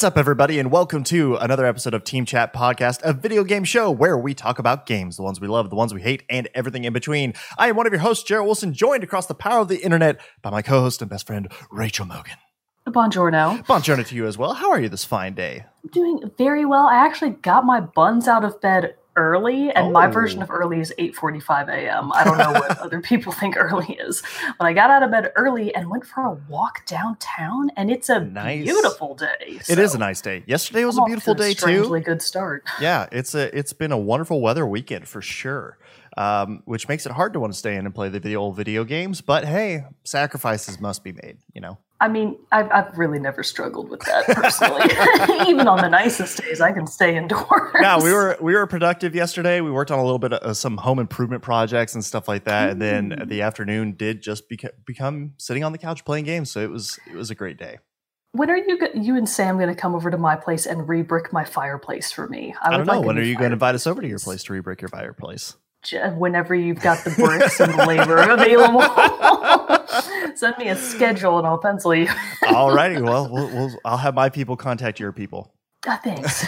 What's up, everybody, and welcome to another episode of Team Chat Podcast, a video game show where we talk about games, the ones we love, the ones we hate, and everything in between. I am one of your hosts, Jared Wilson, joined across the power of the internet by my co-host and best friend, Rachel Mogan. Buongiorno. Buongiorno to you as well. How are you this fine day? I'm doing very well. I actually got my buns out of bed early, and my Oh. version of early is 8:45 a.m. I don't know what other people think early is, but I got out of bed early and went for a walk downtown, and it's a Nice. beautiful day. It is a nice day. Yesterday was I'm a beautiful day too. Strangely good start. Yeah, it's a it's been a wonderful weather weekend for sure. Um, which makes it hard to want to stay in and play the, the old video games. But hey, sacrifices must be made. You know. I mean, I've, I've really never struggled with that personally. Even on the nicest days, I can stay indoors. yeah, we were we were productive yesterday. We worked on a little bit of uh, some home improvement projects and stuff like that, and then the afternoon did just beca- become sitting on the couch playing games. So it was it was a great day. When are you go- you and Sam going to come over to my place and re-brick my fireplace for me? I, don't know like when are you going to invite us over to your place to rebrick your fireplace. Whenever you've got the bricks and the labor available, send me a schedule and I'll pencil you. All righty. well, we'll, I'll have my people contact your people. Ah, thanks.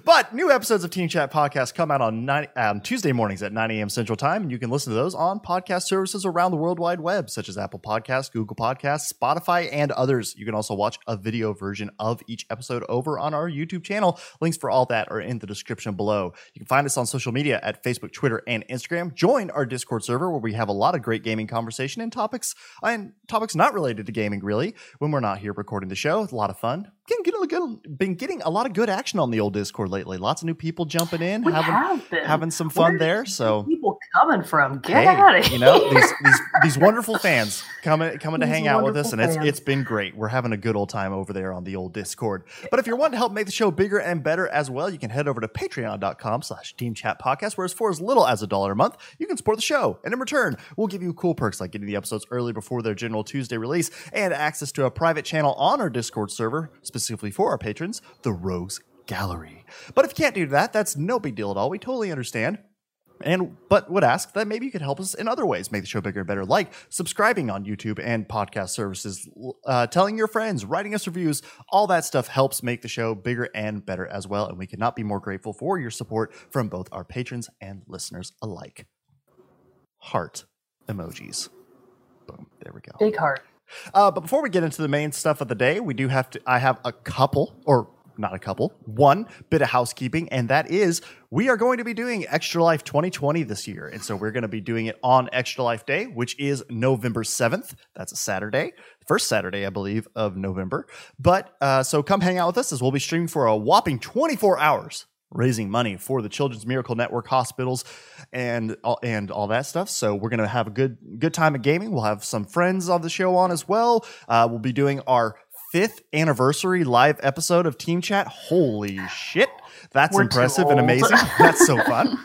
but new episodes of Team Chat Podcast come out on, um, Tuesday mornings at 9 a.m. Central Time, and you can listen to those on podcast services around the World Wide Web, such as Apple Podcasts, Google Podcasts, Spotify, and others. You can also watch a video version of each episode over on our YouTube channel. Links for all that are in the description below. You can find us on social media at Facebook, Twitter, and Instagram. Join our Discord server where we have a lot of great gaming conversation and topics and topics not related to gaming, really, when we're not here recording the show. It's a lot of fun. Getting, getting a good, been getting a lot of good action on the old Discord lately. Lots of new people jumping in, We having having some fun Where there. are So people coming from? Get hey, out of here! you know these these these wonderful fans coming coming to hang out with us, wonderful and it's it's been great. We're having a good old time over there on the old Discord. But if you're wanting to help make the show bigger and better as well, you can head over to Patreon.com/slash Team Chat Podcast, where for as little as a dollar a month, you can support the show, and in return, we'll give you cool perks like getting the episodes early before their general Tuesday release, and access to a private channel on our Discord server specifically for our patrons, the Rogues Gallery. But if you can't do that, that's no big deal at all. We totally understand. And but would ask that maybe you could help us in other ways make the show bigger and better, like subscribing on YouTube and podcast services, uh, telling your friends, writing us reviews. All that stuff helps make the show bigger and better as well. And we cannot be more grateful for your support from both our patrons and listeners alike. Heart emojis. Boom. There we go. Big heart. Uh, but before we get into the main stuff of the day, we do have to. I have a couple, or not a couple, one bit of housekeeping, and that is we are going to be doing Extra Life 2020 this year, and so we're going to be doing it on Extra Life Day, which is November 7th. That's a Saturday, first Saturday, I believe, of November. But uh, so come hang out with us as we'll be streaming for a whopping 24 hours raising money for the Children's Miracle Network hospitals and all, and all that stuff. So we're gonna have a good good time of gaming. We'll have some friends on the show on as well. Uh, we'll be doing our fifth anniversary live episode of Team Chat. Holy shit, that's We're impressive and amazing. That's so fun.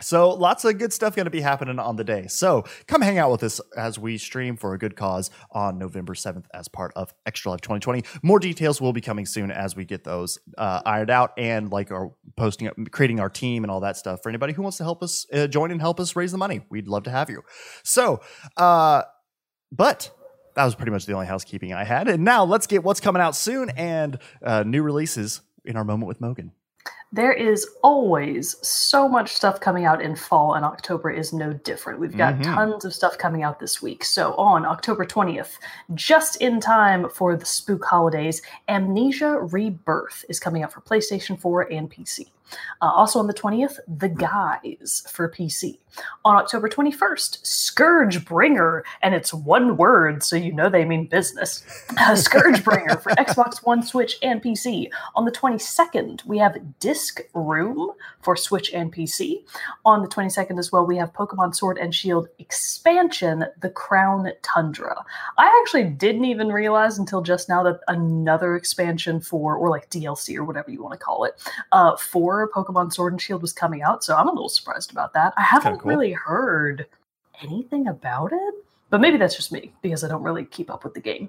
So lots of good stuff going to be happening on the day. So come hang out with us as we stream for a good cause on November 7th as part of Extra Life 2020. More details will be coming soon as we get those uh, ironed out and like our posting, creating our team and all that stuff for anybody who wants to help us uh, join and help us raise the money. We'd love to have you. So, uh, but that was pretty much the only housekeeping I had. And now let's get what's coming out soon and uh, new releases in our moment with Mogan. There is always so much stuff coming out in fall, and October is no different. We've got Mhm. tons of stuff coming out this week. So, on October 20th, just in time for the spook holidays, Amnesia Rebirth is coming out for PlayStation 4 and PC. Uh, also on the 20th, The Guys for PC. On October 21st, ScourgeBringer, and it's one word, so you know they mean business. Uh, Scourge Bringer for Xbox One, Switch, and PC. On the 22nd, we have Disc Room for Switch and PC. On the 22nd as well, we have Pokemon Sword and Shield expansion, The Crown Tundra. I actually didn't even realize until just now that another expansion for, or like DLC or whatever you want to call it, uh, for Pokemon Sword and Shield was coming out. So I'm a little surprised about that. I haven't cool. really heard anything about it, but maybe that's just me because I don't really keep up with the game.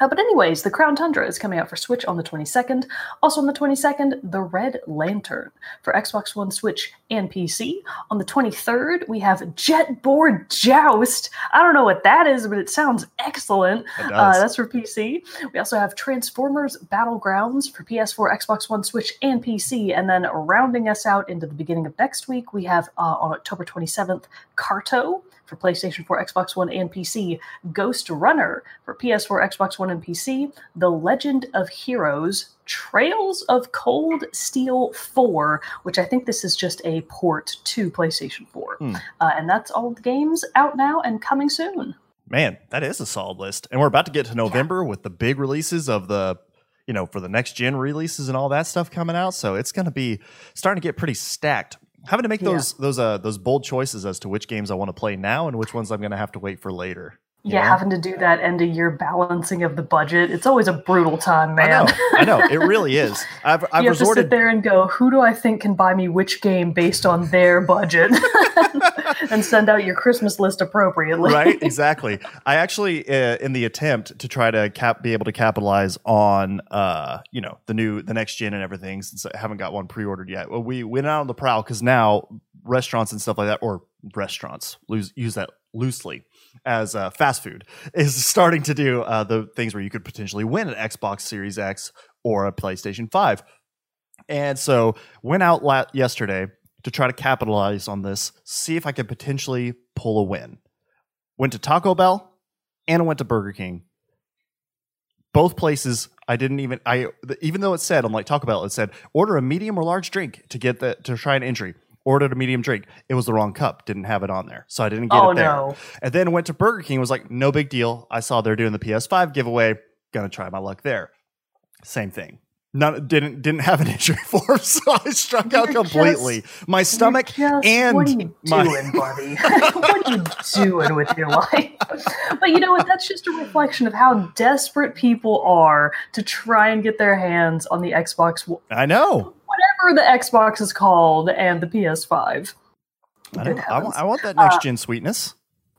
Uh, but anyways, the Crown Tundra is coming out for Switch on the 22nd. Also on the 22nd, the Red Lantern for Xbox One, Switch, and PC. On the 23rd, we have Jetboard Joust. I don't know what that is, but it sounds excellent. It Uh, that's for PC. We also have Transformers Battlegrounds for PS4, Xbox One, Switch, and PC. And then rounding us out into the beginning of next week, we have uh, on October 27th, Carto for PlayStation 4, Xbox One, and PC. Ghostrunner for PS4, Xbox One, and PC. The Legend of Heroes. Trails of Cold Steel 4, which I think this is just a port to PlayStation 4. Hmm. Uh, and that's all the games out now and coming soon. Man, that is a solid list. And we're about to get to November with the big releases of the, you know, for the next gen releases and all that stuff coming out. So it's going to be starting to get pretty stacked. Having to make Yeah. those those uh those bold choices as to which games I want to play now and which ones I'm going to have to wait for later. Yeah, know? having to do that end of year balancing of the budget, it's always a brutal time, man. I know, I know, it really is. I've I've you have to sit resorted there and go, who do I think can buy me which game based on their budget? and send out your Christmas list appropriately. right exactly i actually uh, in the attempt to try to cap be able to capitalize on uh you know the new the next gen and everything since i haven't got one pre-ordered yet well, we went out on the prowl because now restaurants and stuff like that or restaurants lose, use that loosely as uh, fast food is starting to do uh, the things where you could potentially win an xbox series x or a playstation 5 and so went out la- yesterday to try to capitalize on this, see if I could potentially pull a win. Went to Taco Bell and I went to Burger King. Both places I didn't even I even though it said on like Taco Bell it said order a medium or large drink to get the to try an entry. Ordered a medium drink. It was the wrong cup. Didn't have it on there, so I didn't get Oh it there. no. And then went to Burger King. Was like no big deal. I saw they're doing the PS5 giveaway. Gonna try my luck there. Same thing. None didn't didn't have an entry form, so I struck out You're completely. my stomach just- and what are you my- doing, buddy? what are you doing with your life? But you know what? That's just a reflection of how desperate people are to try and get their hands on the Xbox, I know. Whatever the Xbox is called, and the PS5. I, I, want, I want that Uh, next gen sweetness.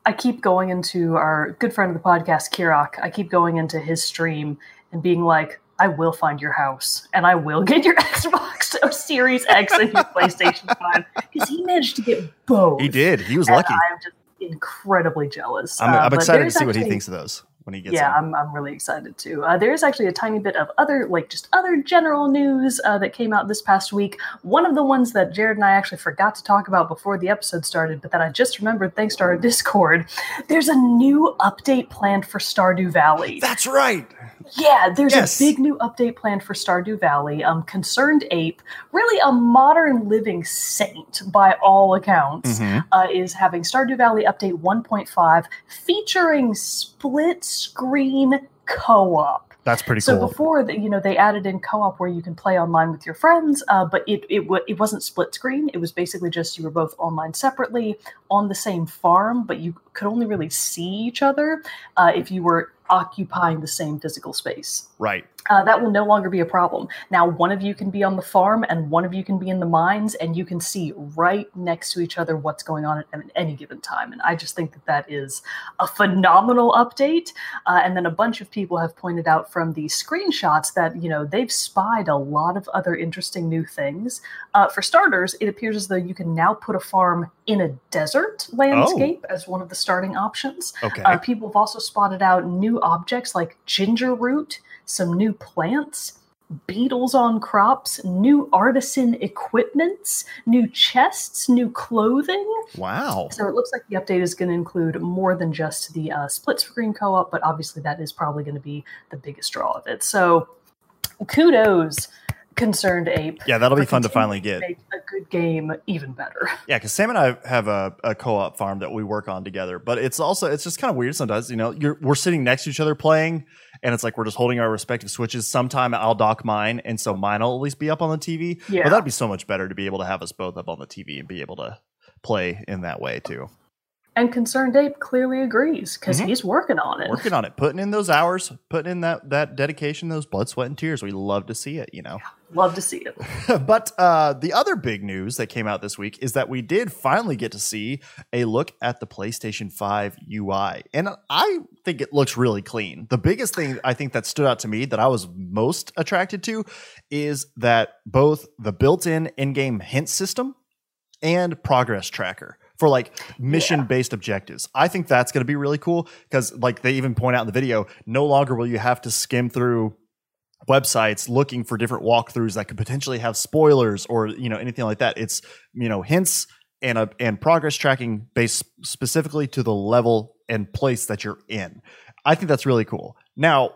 I keep going into our good friend of the podcast, Kirok. I keep going into his stream and being like, I will find your house and I will get your Xbox Series X and your PlayStation 5 because he managed to get both. He did. He was And lucky. I'm just incredibly jealous. I'm, Uh, I'm but excited to see what he thinks of those when he gets yeah. I'm, I'm really excited too. Uh, there's actually a tiny bit of other, like just other general news uh, that came out this past week. One of the ones that Jared and I actually forgot to talk about before the episode started, but that I just remembered thanks to our Discord. There's a new update planned for Stardew Valley. That's right. Yeah, there's Yes. a big new update planned for Stardew Valley. Um, ConcernedApe, really a modern living saint by all accounts Mhm. uh, is having Stardew Valley Update 1.5 featuring split screen co-op. That's pretty So cool. So before, the, you know, they added in co-op where you can play online with your friends, uh, but it it, w- it wasn't split screen. It was basically just you were both online separately on the same farm, but you could only really see each other uh, if you were occupying the same physical space right. Uh, that will no longer be a problem. Now, one of you can be on the farm and one of you can be in the mines, and you can see right next to each other what's going on at, at any given time. And I just think that that is a phenomenal update. Uh, and then a bunch of people have pointed out from the screenshots that, you know, they've spied a lot of other interesting new things. Uh, for starters, it appears as though you can now put a farm in a desert landscape as one of the starting options. Okay. Uh, people have also spotted out new objects like ginger root, some new plants, beetles on crops, new artisan equipments, new chests, new clothing. wow. So it looks like the update is going to include more than just the uh, split screen co op, but obviously that is probably going to be the biggest draw of it. So kudos, ConcernedApe. Yeah, that'll be fun to finally get. Make a good game even better. Yeah, because Sam and I have a, a co-op farm that we work on together, but it's also it's just kind of weird sometimes. You know, you're we're sitting next to each other playing, and it's like we're just holding our respective switches. Sometime I'll dock mine, and so mine will at least be up on the TV. Yeah. But that'd be so much better to be able to have us both up on the TV and be able to play in that way too. And ConcernedApe clearly agrees because Mhm. he's working on it. Working on it, putting in those hours, putting in that that dedication, those blood, sweat, and tears. We love to see it, you know. Love to see it. but uh, the other big news that came out this week is that we did finally get to see a look at the PlayStation 5 UI. And I think it looks really clean. The biggest thing I think that stood out to me that I was most attracted to is that both the built in in game hint system and progress tracker for like mission based objectives. I think that's going to be really cool because, like, they even point out in the video, no longer will you have to skim through websites looking for different walkthroughs that could potentially have spoilers or you know anything like that. It's you know hints and a, and progress tracking based specifically to the level and place that you're in. I think that's really cool. Now,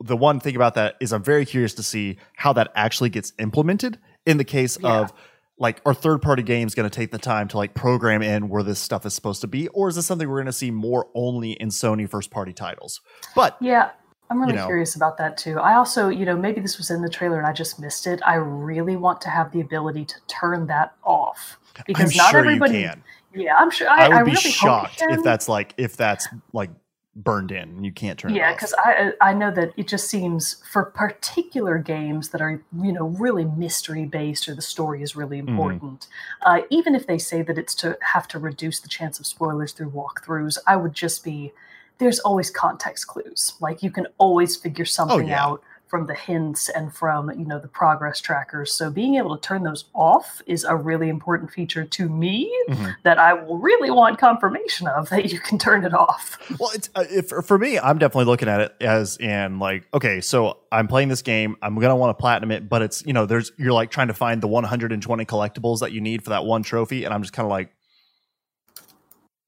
the one thing about that is I'm very curious to see how that actually gets implemented in the case Yeah. of like are third party games going to take the time to like program in where this stuff is supposed to be or is this something we're going to see more only in Sony first party titles? But Yeah, I'm really You know. curious about that too. I also, you know, maybe this was in the trailer and I just missed it. I really want to have the ability to turn that off because I'm not sure everybody. you can. Yeah, I'm sure. I, I would I be really shocked if that's like if that's like burned in and you can't turn Yeah, because I I know that it just seems for particular games that are you know really mystery based or the story is really Mm-hmm. important. Uh, even if they say that it's to have to reduce the chance of spoilers through walkthroughs, I would just be there's always context clues. Like you can always figure something Oh, yeah. out from the hints and from you know the progress trackers. So being able to turn those off is a really important feature to me Mhm. that I will really want confirmation of that you can turn it off. Well, it's uh, if, for me, I'm definitely looking at it as in like, okay, so I'm playing this game. I'm gonna want to platinum it, but it's you know, there's you're like trying to find the 120 collectibles that you need for that one trophy, and I'm just kind of like,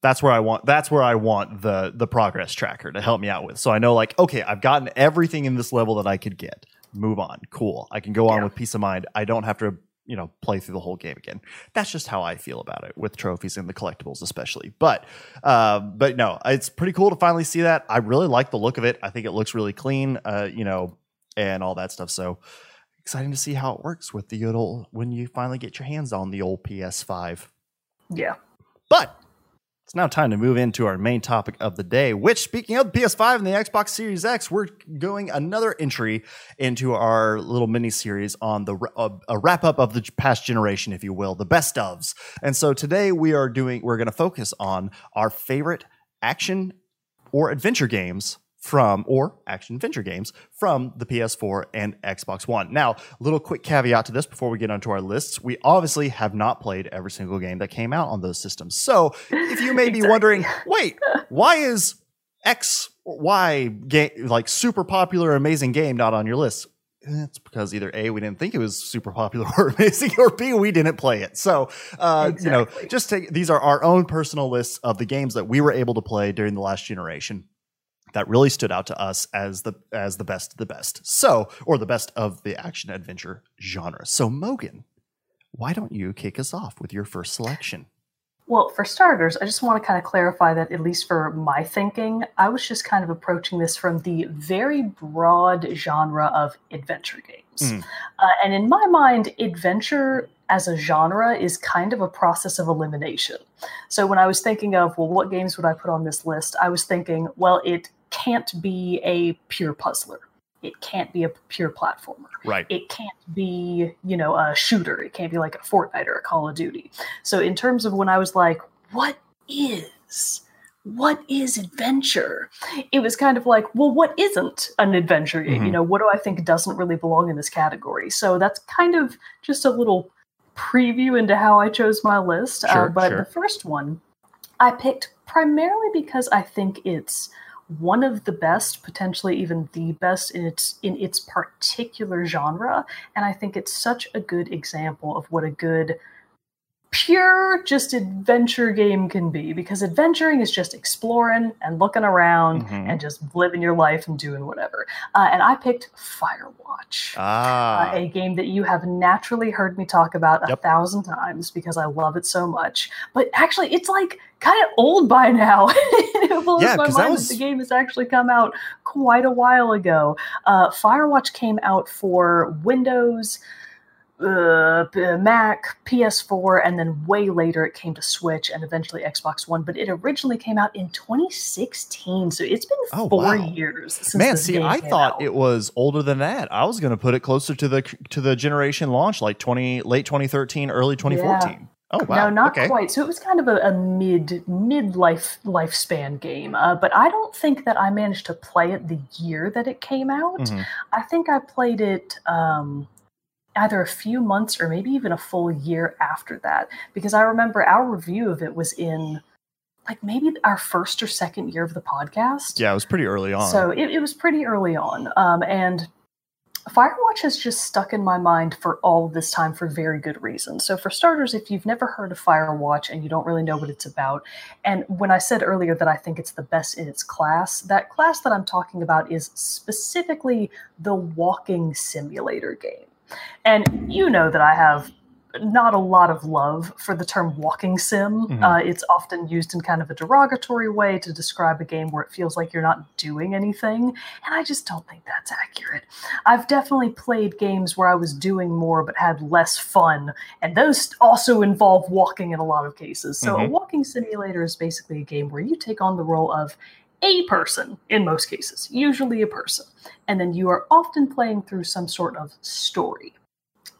that's where I want. That's where I want the the progress tracker to help me out with. So I know like, okay, I've gotten everything in this level that I could get. Move on, cool. I can go on Yeah. with peace of mind. I don't have to you know play through the whole game again. That's just how I feel about it with trophies and the collectibles, especially. But uh, but no, it's pretty cool to finally see that. I really like the look of it. I think it looks really clean, uh, you know, and all that stuff. So exciting to see how it works with the old when you finally get your hands on the old PS5. Yeah. But it's now time to move into our main topic of the day, which, speaking of the PS5 and the Xbox Series X, we're going another entry into our little mini series on the uh, a wrap up of the past generation, if you will, the best ofs. And so today we are doing, we're going to focus on our favorite action or adventure games from or action adventure games from the PS4 and Xbox One. Now, little quick caveat to this before we get onto our lists. We obviously have not played every single game that came out on those systems. So, if you may be Exactly. wondering, wait, why is X or Y game like super popular amazing game not on your list? It's because either A, we didn't think it was super popular or amazing, or B, we didn't play it. So, uh, you know, just take these are our own personal lists of the games that we were able to play during the last generation that really stood out to us as the as the best of the best. So, or the best of the action adventure genre. So, Mogan, why don't you kick us off with your first selection? Well, for starters, I just want to kind of clarify that, at least for my thinking, I was just kind of approaching this from the very broad genre of adventure games. Mm. Uh, and in my mind, adventure as a genre is kind of a process of elimination. So when I was thinking of, well, what games would I put on this list? I was thinking, well, it can't be a pure puzzler. It can't be a pure platformer. Right. it can't be you know a shooter. It can't be like a fortnite or a call of duty. So in terms of when i was like what is what is adventure? it was kind of like well what isn't an adventure? Game you know what do i think doesn't really belong in this category? So that's kind of just a little preview into how i chose my list. Uh, Sure, but sure. the first one i picked primarily because i think it's one of the best, potentially even the best in its in its particular genre, and I think it's such a good example of what a good pure just adventure game can be because adventuring is just exploring and looking around Mhm. and just living your life and doing whatever. Uh, and I picked Firewatch. Ah. Uh, a game that you have naturally heard me talk about a Yep. thousand times because I love it so much. But actually, it's like kind of old by now. it blows Yeah, my mind that that, the game has actually come out quite a while ago. Uh, Firewatch came out for Windows. Uh, Mac, PS4, and then way later it came to Switch and eventually Xbox One. But it originally came out in 2016, so it's been Oh, four wow. years. Since Man, see, I thought out. it was older than that. I was going to put it closer to the to the generation launch, like twenty late twenty thirteen, early twenty fourteen. Oh wow, No, not okay. quite. So it was kind of a, a mid mid life lifespan game. Uh, but I don't think that I managed to play it the year that it came out. Mhm. I think I played it um, either a few months or maybe even a full year after that because I remember our review of it was in like maybe our first or second year of the podcast. Yeah, it was pretty early on. So it, it was pretty early on. Um, and Firewatch has just stuck in my mind for all this time for very good reasons So, for starters, if you've never heard of Firewatch and you don't really know what it's about, and when I said earlier that I think it's the best in its class, that class that I'm talking about is specifically the walking simulator game. And you know that I have not a lot of love for the term walking sim. Mhm. Uh, it's often used in kind of a derogatory way to describe a game where it feels like you're not doing anything. And I just don't think that's accurate. I've definitely played games where I was doing more but had less fun, and those also involve walking in a lot of cases. So, a Mhm. walking simulator is basically a game where you take on the role of a person in most cases, usually a person, and then you are often playing through some sort of story.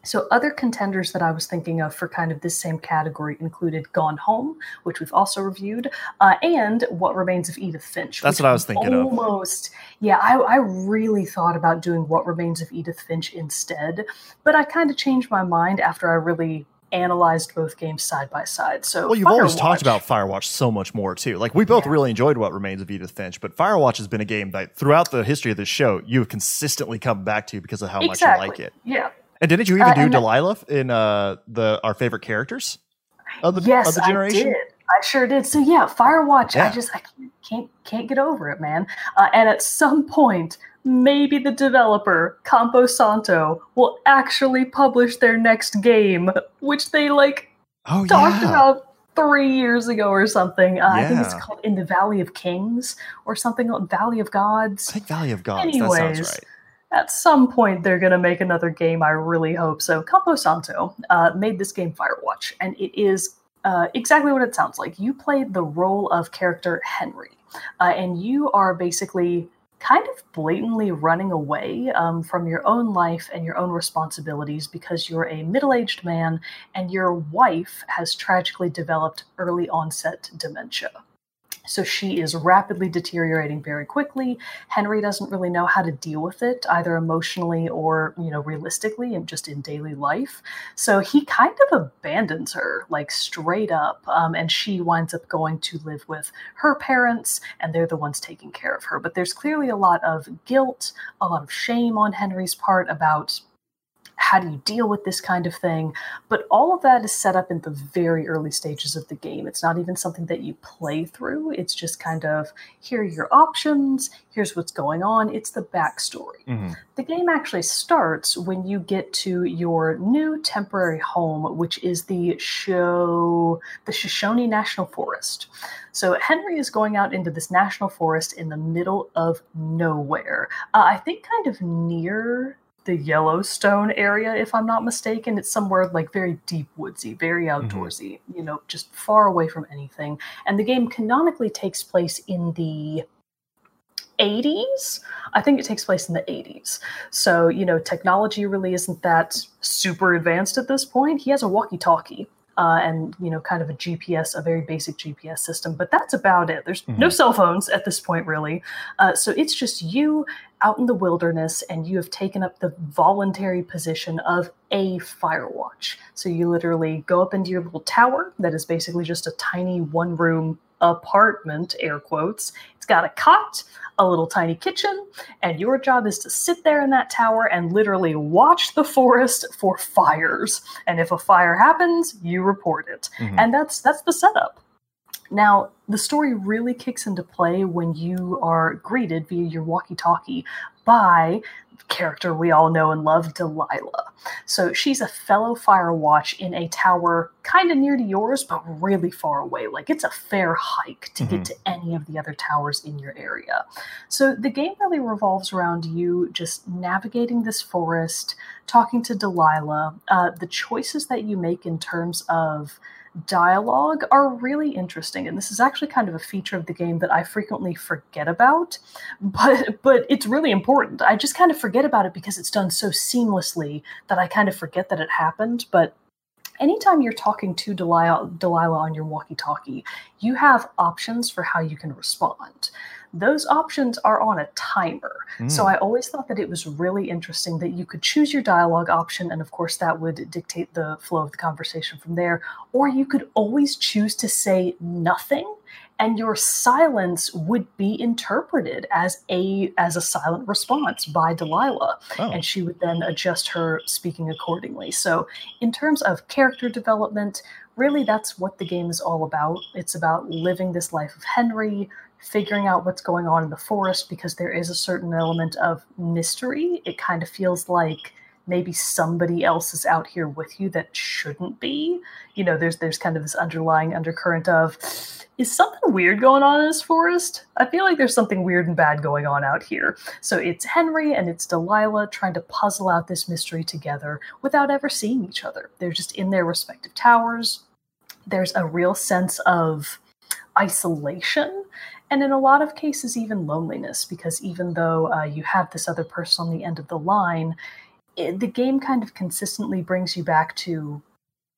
So, other contenders that I was thinking of for kind of this same category included Gone Home, which we've also reviewed, uh, and What Remains of Edith Finch. That's what I was thinking of. Almost, yeah. I, I really thought about doing What Remains of Edith Finch instead, but I kind of changed my mind after I really analyzed both games side by side. So, well, you've always talked about Firewatch so much more too. Like we both Yeah. really enjoyed what remains of Edith Finch, but Firewatch has been a game that throughout the history of this show you have consistently come back to because of how much you like it. Yeah. And didn't you even Uh, do that- Delilah in uh, the our favorite characters of the yes, of the generation? I did. I sure did. So yeah, Firewatch. Yeah. I just I can't can't, can't get over it, man. Uh, and at some point, maybe the developer Campo Santo will actually publish their next game, which they like Oh talked yeah. about three years ago or something. Uh, I think it's called In the Valley of Kings or something. Valley of Gods. I think Valley of Gods. that Anyways, sounds right. at some point they're going to make another game. I really hope so. Campo Santo uh, made this game Firewatch, and it is uh, exactly what it sounds like. You play the role of character Henry, uh, and you are basically kind of blatantly running away um, from your own life and your own responsibilities because you're a middle aged man and your wife has tragically developed early onset dementia. So she is rapidly deteriorating very quickly. Henry doesn't really know how to deal with it, either emotionally or, you know, realistically and just in daily life. So he kind of abandons her, like straight up. Um, and she winds up going to live with her parents, and they're the ones taking care of her. But there's clearly a lot of guilt, a lot of shame on Henry's part about how do you deal with this kind of thing? But all of that is set up in the very early stages of the game. It's not even something that you play through. It's just kind of here are your options. Here's what's going on. It's the backstory. Mhm. the game actually starts when you get to your new temporary home which is the show the shoshone national forest. So henry is going out into this national forest in the middle of nowhere. Uh, i think kind of near the Yellowstone area, if I'm not mistaken. It's somewhere like very deep woodsy, very mm-hmm. outdoorsy, you know, just far away from anything. And the game canonically takes place in the 80s. I think it takes place in the 80s. So, you know, technology really isn't that super advanced at this point. He has a walkie talkie. Uh, and you know, kind of a GPS, a very basic GPS system, but that's about it. There's no Mhm. cell phones at this point, really. Uh, so it's just you out in the wilderness and you have taken up the voluntary position of a fire watch. So you literally go up into your little tower that is basically just a tiny one room apartment, air quotes. It's got a cot, a little tiny kitchen, and your job is to sit there in that tower and literally watch the forest for fires. And if a fire happens, you report it. Mhm. And that's that's the setup. Now, the story really kicks into play when you are greeted via your walkie talkie by character we all know and love, Delilah. So she's a fellow Firewatch in a tower kind of near to yours, but really far away. Like it's a fair hike to Mm-hmm. get to any of the other towers in your area. So the game really revolves around you just navigating this forest, talking to Delilah. Uh, the choices that you make in terms of dialogue are really interesting and this is actually kind of a feature of the game that I frequently forget about but but it's really important. I just kind of forget about it because it's done so seamlessly that I kind of forget that it happened, but anytime you're talking to Delilah, Delilah on your walkie-talkie, you have options for how you can respond. Those options are on a timer. So Mm. I always thought that it was really interesting that you could choose your dialogue option, and of course, that would dictate the flow of the conversation from there. Or you could always choose to say nothing, and your silence would be interpreted as a as a silent response by Delilah, Oh. and she would then adjust her speaking accordingly. So, in terms of character development, really, that's what the game is all about. It's about living this life of Henry, figuring out what's going on in the forest because there is a certain element of mystery. It kind of feels like maybe somebody else is out here with you that shouldn't be. You know, there's there's kind of this underlying undercurrent of is something weird going on in this forest? I feel like there's something weird and bad going on out here. So it's Henry and it's Delilah trying to puzzle out this mystery together without ever seeing each other. They're just in their respective towers. There's a real sense of isolation and in a lot of cases even loneliness because even though uh, you have this other person on the end of the line it, the game kind of consistently brings you back to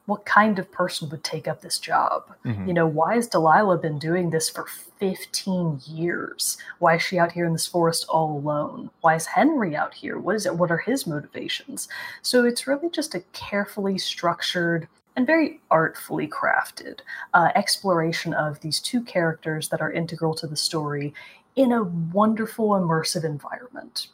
what kind of person would take up this job. Mhm. you know why has delilah been doing this for 15 years? Why is she out here in this forest all alone? Why is henry out here? What is it? What are his motivations? So it's really just a carefully structured and very artfully crafted uh, exploration of these two characters that are integral to the story in a wonderful immersive environment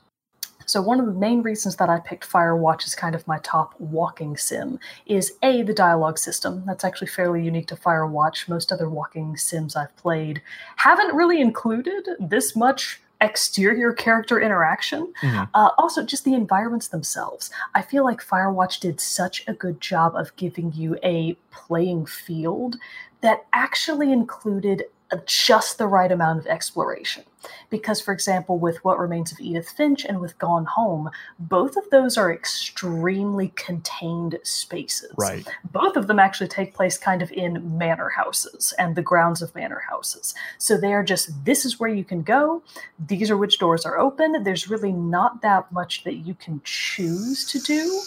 so one of the main reasons that I picked Firewatch as kind of my top walking sim is a the dialogue system. That's actually fairly unique to Firewatch. Most other walking sims I've played haven't really included this much exterior character interaction. Mhm. Uh, also, just the environments themselves. I feel like Firewatch did such a good job of giving you a playing field that actually included just the right amount of exploration. Because, for example, with What Remains of Edith Finch and with Gone Home, both of those are extremely contained spaces. Right. Both of them actually take place kind of in manor houses and the grounds of manor houses. So they are just this is where you can go, these are which doors are open. There's really not that much that you can choose to do.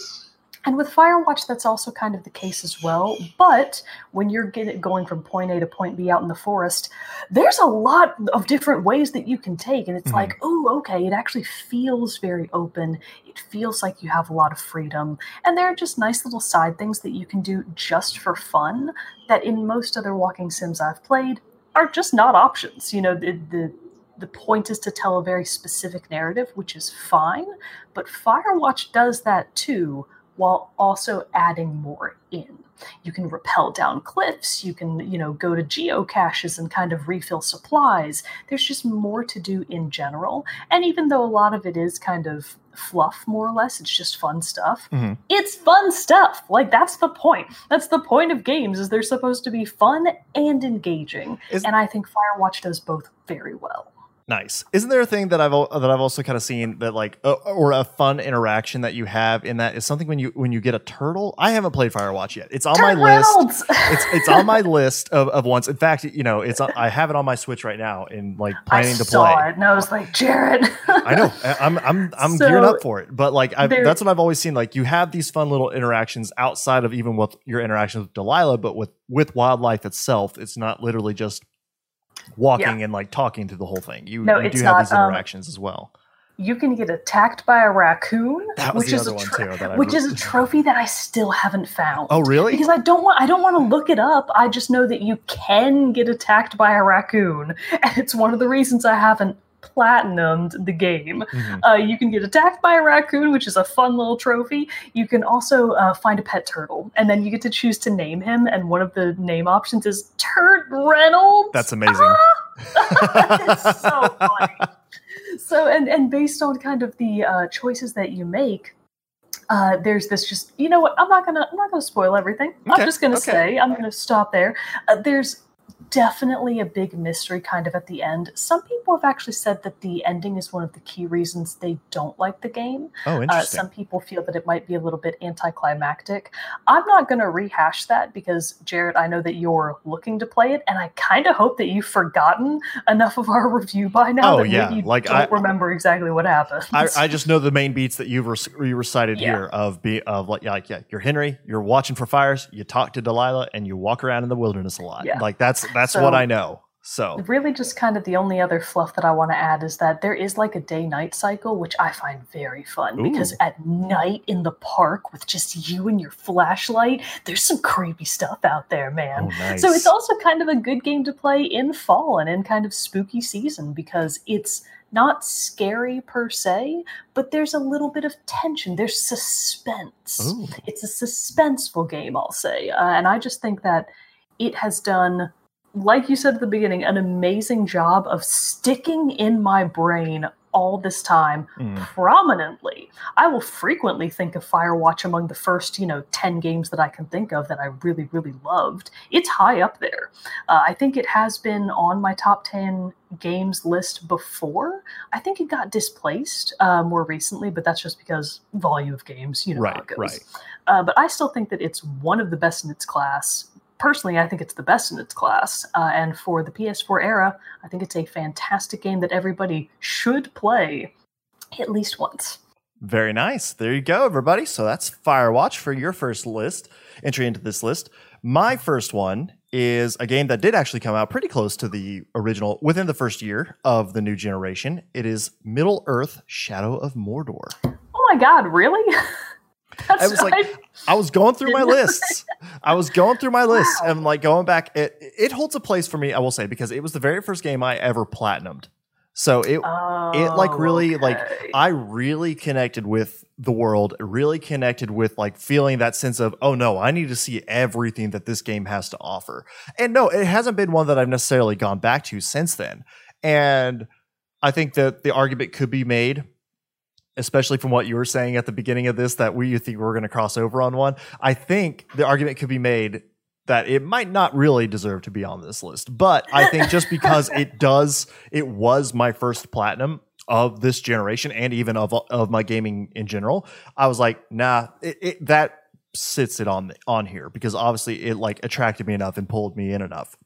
And with Firewatch, that's also kind of the case as well. But when you're getting, going from point A to point B out in the forest, there's a lot of different ways that you can take. And it's Mhm. like, oh, okay, it actually feels very open. It feels like you have a lot of freedom. And there are just nice little side things that you can do just for fun that in most other walking sims I've played are just not options. You know, the, the the point is to tell a very specific narrative, which is fine, but Firewatch does that too, while also adding more in. You can rappel down cliffs, you can, you know, go to geocaches and kind of refill supplies. There's just more to do in general. And even though a lot of it is kind of fluff more or less, it's just fun stuff. Mhm. It's fun stuff. Like that's the point. That's the point of games is they're supposed to be fun and engaging. Is- and I think Firewatch does both very well. Nice. Isn't there a thing that I've that I've also kind of seen that like uh, or a fun interaction that you have in that is something when you when you get a turtle. I haven't played Firewatch yet. It's on my list. It's it's on my list of, of ones. In fact, you know, it's on- I have it on my Switch right now in like planning I to saw play. it and I was like, Jared. I know. I- I'm I'm I'm So, gearing up for it. But like I've, there- that's what I've always seen. Like you have these fun little interactions outside of even with your interactions with Delilah, but with with wildlife itself, it's not literally just walking and like talking through the whole thing. You, No, you do have not, these um, interactions as well. you can get attacked by a raccoon, which is a too. Which is a trophy that I still haven't found. Oh really? Because I don't want I don't want to look it up. I just know that you can get attacked by a raccoon, and it's one of the reasons I haven't platinumed the game. Mhm. Uh, you can get attacked by a raccoon, which is a fun little trophy. You can also uh, find a pet turtle, and then you get to choose to name him. And one of the name options is Turt Reynolds. That's amazing. it's so funny. So, and and based on kind of the uh, choices that you make, uh, there's this just you know what I'm not gonna I'm not gonna spoil everything. Okay, I'm just gonna okay. say I'm gonna stop there. Uh, there's definitely a big mystery kind of at the end. Some people have actually said that the ending is one of the key reasons they don't like the game. Oh, Uh, interesting. some people feel that it might be a little bit anticlimactic. I'm not going to rehash that because, Jared, I know that you're looking to play it, and I kind of hope that you've forgotten enough of our review by now Oh, that yeah, maybe you like, don't I- remember exactly what happened. I, I just know the main beats that you've rec- you recited Yeah. here of be of like yeah, like yeah you're Henry you're watching for fires you talk to Delilah and you walk around in the wilderness a lot Yeah. like that's that's So- what I know so Really, just kind of the only other fluff that I want to add is that there is like a day night cycle, which I find very fun because at night in the park with just you and your flashlight, there's some creepy stuff out there, man. oh nice So it's also kind of a good game to play in fall and in kind of spooky season because it's not scary per se, but there's a little bit of tension. There's suspense. Ooh. It's a suspenseful game, I'll say. Uh, and I just think that it has done, like you said at the beginning, an amazing job of sticking in my brain all this time Mm. prominently. I will frequently think of Firewatch among the first, you know, 10 games that I can think of that I really, really loved. It's high up there. Uh, I think it has been on my top 10 games list before. I think it got displaced uh, more recently, but that's just because volume of games, you know right it goes. right Uh, but I still think that it's one of the best in its class. Personally, I think it's the best in its class. Uh, and for the PS4 era, I think it's a fantastic game that everybody should play at least once. Very nice. There you go, everybody. So that's Firewatch for your first list, entry into this list. My first one is a game that did actually come out pretty close to the original within the first year of the new generation. It is Middle Earth Shadow of Mordor. Oh my god, really? That's I was like- I was going through my lists. I was going through my lists Wow. and like going back. It it holds a place for me, I will say, because it was the very first game I ever platinumed. So it it like Oh, really like. I really connected with the world, really connected with like feeling that sense of, oh no, I need to see everything that this game has to offer. And no, it hasn't been one that I've necessarily gone back to since then. And I think that the argument could be made, especially from what you were saying at the beginning of this, that we you think we're going to cross over on one. I think the argument could be made that it might not really deserve to be on this list. But I think just because it does, it was my first platinum of this generation and even of of my gaming in general. I was like, nah, it, it that sits it on on here because obviously it like attracted me enough and pulled me in enough.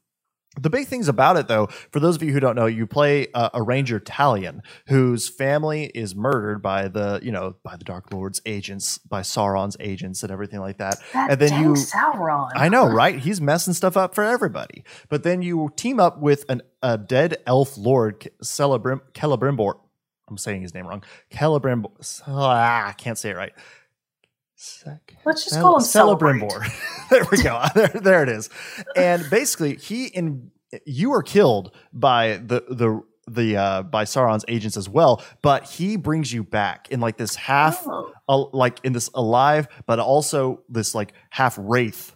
The big things about it, though, for those of you who don't know, you play a, a ranger Talion whose family is murdered by the, you know, by the Dark Lord's agents, by Sauron's agents, and everything like that. that and then you- Sauron. I know, right? He's messing stuff up for everybody. But then you team up with an, a dead elf lord, Celebrim, Celebrimbor. I'm saying his name wrong. Celebrimbor. Ah, I can't say it right. Sec- Let's just call him Celebrimbor. there we go. there, there it is. And basically, he in you are killed by the the the uh by Sauron's agents as well, but he brings you back in like this half Oh. like in this alive, but also this like half wraith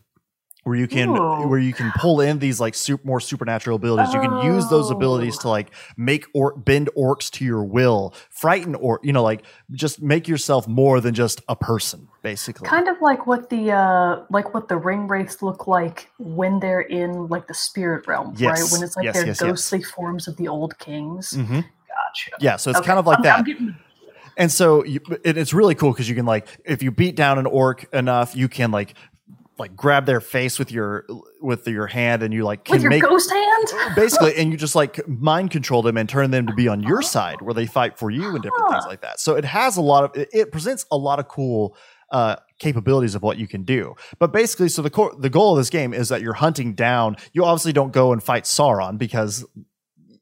where you can Ooh. where you can pull in these like super, more supernatural abilities. You can use those abilities Oh. to like make or bend orcs to your will, frighten or you know like just make yourself more than just a person, basically. Kind of like what the uh like what the ring wraiths look like when they're in like the spirit realm, right? When it's like Yes, their yes, yes. ghostly forms of the old kings. hmm Gotcha. Yeah, so it's Okay, kind of like I'm- that. I'm getting- And so you, it, it's really cool because you can like if you beat down an orc enough, you can like like grab their face with your with your hand and you like can with your make ghost hand? basically and you just like mind control them and turn them to be on your side where they fight for you and different things like that. So it has a lot of it, it presents a lot of cool uh capabilities of what you can do. But basically so the core the goal of this game is that you're hunting down you obviously don't go and fight Sauron because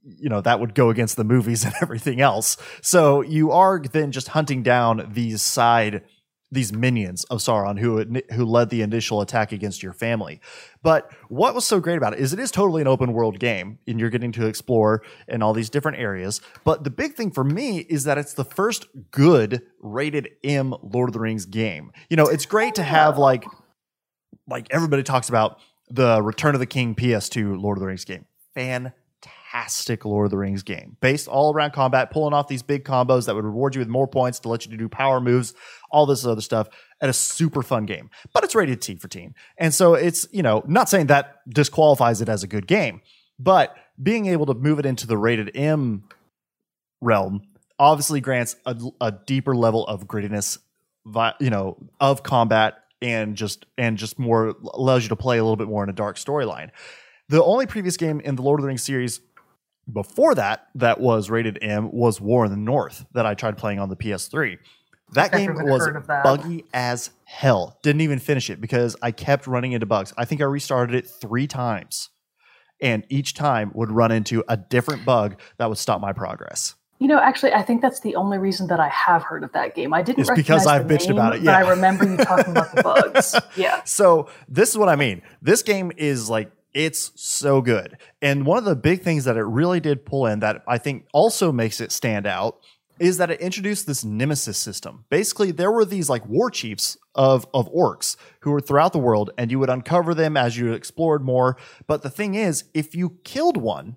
you know that would go against the movies and everything else. So you are then just hunting down these side these minions of Sauron who who led the initial attack against your family. But what was so great about it is it is totally an open world game and you're getting to explore in all these different areas. But the big thing for me is that it's the first good rated M Lord of the Rings game. You know, it's great to have like like everybody talks about the Return of the King PS2 Lord of the Rings game. Fantastic Lord of the Rings game. Based all around combat, pulling off these big combos that would reward you with more points to let you do power moves, all this other stuff. And a super fun game. But it's rated T for teen. And so it's, you know, not saying that disqualifies it as a good game, but being able to move it into the rated M realm obviously grants a, a deeper level of grittiness, you know, of combat and just and just more allows you to play a little bit more in a dark storyline. The only previous game in the Lord of the Rings series before that that was rated M was War in the North that I tried playing on the PS3. That game was buggy as hell. Didn't even finish it because I kept running into bugs. I think I restarted it three times, and each time would run into a different bug that would stop my progress. You know, actually, I think that's the only reason that I have heard of that game. I didn't it's because I've bitched name, about it. Yeah, but I remember you talking about the bugs. Yeah. So this is what I mean. This game is like it's so good, and one of the big things that it really did pull in that I think also makes it stand out is that it introduced this nemesis system. Basically, there were these like war chiefs of of orcs who were throughout the world, and you would uncover them as you explored more. But the thing is, if you killed one,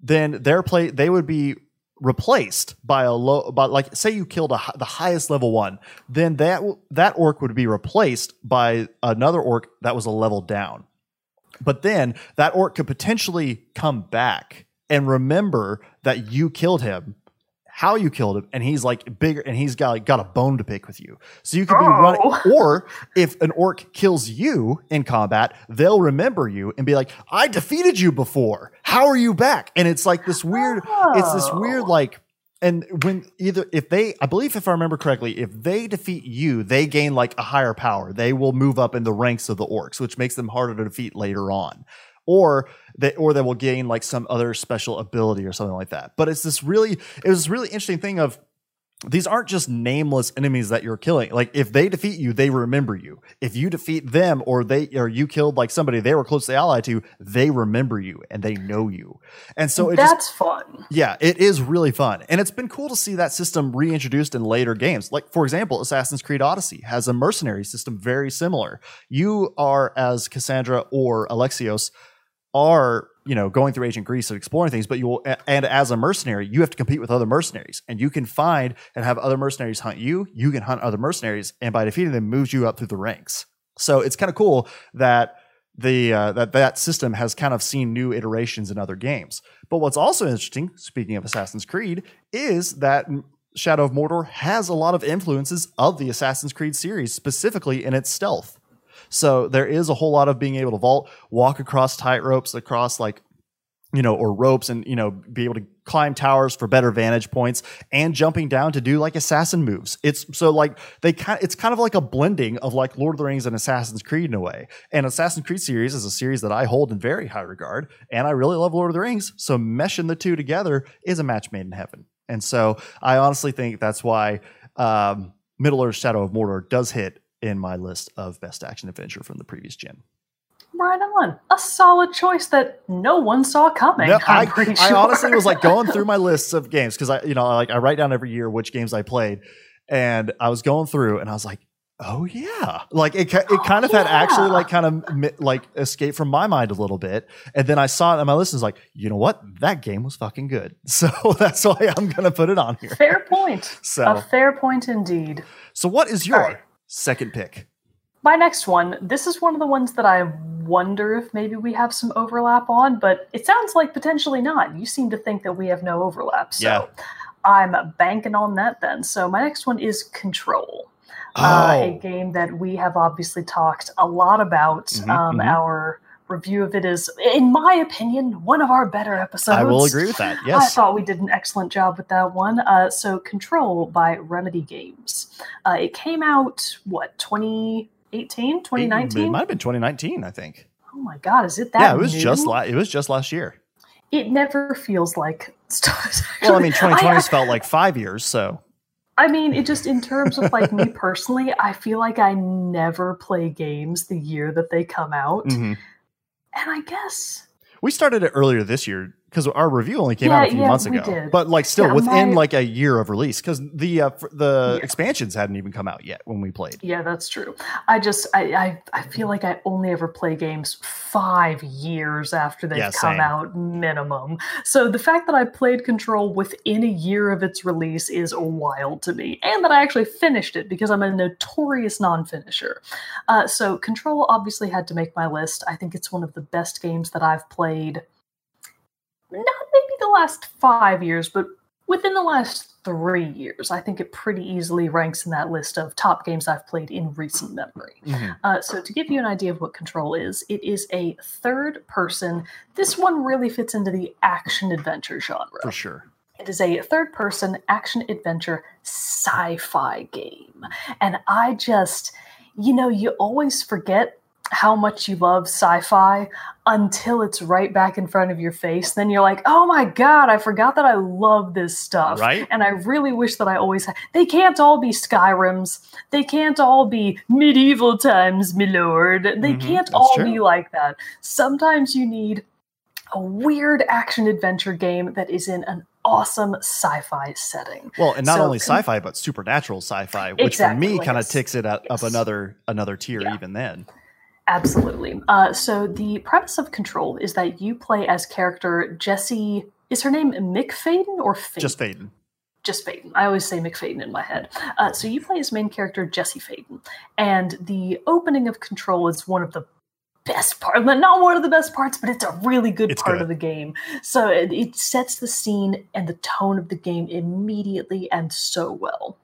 then their play they would be replaced by a low by like say you killed a, the highest level one then that that orc would be replaced by another orc that was a level down but then that orc could potentially come back and remember that you killed him how you killed him, and he's like bigger, and he's got like got a bone to pick with you. So you could oh. be running, or if an orc kills you in combat, they'll remember you and be like, "I defeated you before. How are you back?" And it's like this weird, oh. it's this weird oh. like. And when either if they, I believe if I remember correctly, if they defeat you, they gain like a higher power. They will move up in the ranks of the orcs, which makes them harder to defeat later on or they or they will gain like some other special ability or something like that. But it's this really it was this really interesting thing of these aren't just nameless enemies that you're killing. Like if they defeat you, they remember you. If you defeat them or they or you killed like somebody they were closely allied to, they remember you and they know you. And so that's just, fun. Yeah, it is really fun. And it's been cool to see that system reintroduced in later games. Like for example, Assassin's Creed Odyssey has a mercenary system very similar. You are as Kassandra or Alexios are you know going through ancient greece and exploring things but you will and as a mercenary you have to compete with other mercenaries and you can find and have other mercenaries hunt you you can hunt other mercenaries and by defeating them moves you up through the ranks. So it's kind of cool that the uh, that that system has kind of seen new iterations in other games. But what's also interesting speaking of assassin's creed is that shadow of mordor has a lot of influences of the assassin's creed series specifically in its stealth so there is a whole lot of being able to vault, walk across tight ropes, across like you know, or ropes and, you know, be able to climb towers for better vantage points and jumping down to do like assassin moves. It's so like they kind it's kind of like a blending of like Lord of the Rings and Assassin's Creed in a way. And Assassin's Creed series is a series that I hold in very high regard and I really love Lord of the Rings. So meshing the two together is a match made in heaven. And so I honestly think that's why um, Middle Earth Shadow of Mordor does hit in my list of best action adventure from the previous gen. Right on. A solid choice that no one saw coming. No, I, sure. I, honestly was like going through my lists of games because I, you know, like I write down every year which games I played, and I was going through and I was like, oh yeah, like it, it oh, kind of oh, had actually like kind of like escaped from my mind a little bit, and then I saw it on my list and was like, you know what, that game was fucking good, so that's why I'm gonna put it on here. Fair point. So a fair point indeed. So what is your second pick. My next one, this is one of the ones that I wonder if maybe we have some overlap on, but it sounds like potentially not. You seem to think that we have no overlap. So yeah. I'm banking on that then. So my next one is Control. Oh. Uh, a oh. game that we have obviously talked a lot about. Mm-hmm, um, mm-hmm. Our review of it is, in my opinion, one of our better episodes. I will agree with that. Yes. I thought we did an excellent job with that one. Uh, so, Control by Remedy Games. Uh, it came out, what, 2018, 2019? It, might have been 2019, I think. Oh my God, is it that? Yeah, it was new? just la- it was just last year. It never feels like well, I mean, 2020 has felt like five years, so I mean, it just in terms of like me personally, I feel like I never play games the year that they come out. Mhm. And I guess We started it earlier this year because our review only came Yeah, out a few yeah, months ago. did. But like still Yeah, within my- like a year of release because the uh, f- the expansions hadn't even come out yet when we played. Yeah, that's true. I just I, I I feel like I only ever play games five years after they've come same. out minimum. So the fact that I played Control within a year of its release is wild to me, and that I actually finished it because I'm a notorious non-finisher. Uh, so Control obviously had to make my list. I think it's one of the best games that I've played. Not maybe the last five years, but within the last three years, I think it pretty easily ranks in that list of top games I've played in recent memory. Mhm. Uh, so, to give you an idea of what Control is, it is a third person. This one really fits into the action adventure genre. For sure. It is a third person action adventure sci fi game. And I just, you know, you always forget how much you love sci fi until it's right back in front of your face. Then you're like, oh my God, I forgot that I love this stuff. Right? And I really wish that I always had. They can't all be Skyrims. They can't all be medieval times, my lord. They Mhm, can't that's all true. be like that. Sometimes you need a weird action adventure game that is in an awesome sci-fi setting. Well, and not So only sci-fi but supernatural sci-fi, which Exactly, for me kind of ticks it up, up another another tier Yeah. even then. Absolutely. Uh, so the premise of Control is that you play as character Jesse. Is her name McFadden or Faden? Just Faden. just Faden. I always say McFadden in my head. Uh, so you play as main character Jesse Faden, and the opening of Control is one of the best part. Not one of the best parts, but it's a really good It's part good. of the game. So it, it sets the scene and the tone of the game immediately and so well.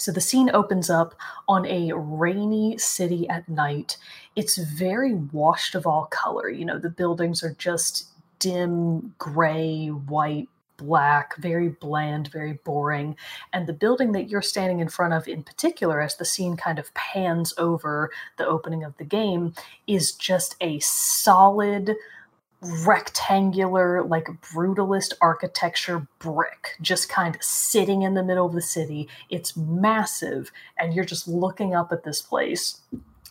So the scene opens up on a rainy city at night. It's very washed of all color. You know, the buildings are just dim gray, white, black, very bland, very boring. And the building that you're standing in front of, in particular, as the scene kind of pans over the opening of the game, is just a solid rectangular, like brutalist architecture brick, just kind of sitting in the middle of the city. It's massive, and you're just looking up at this place.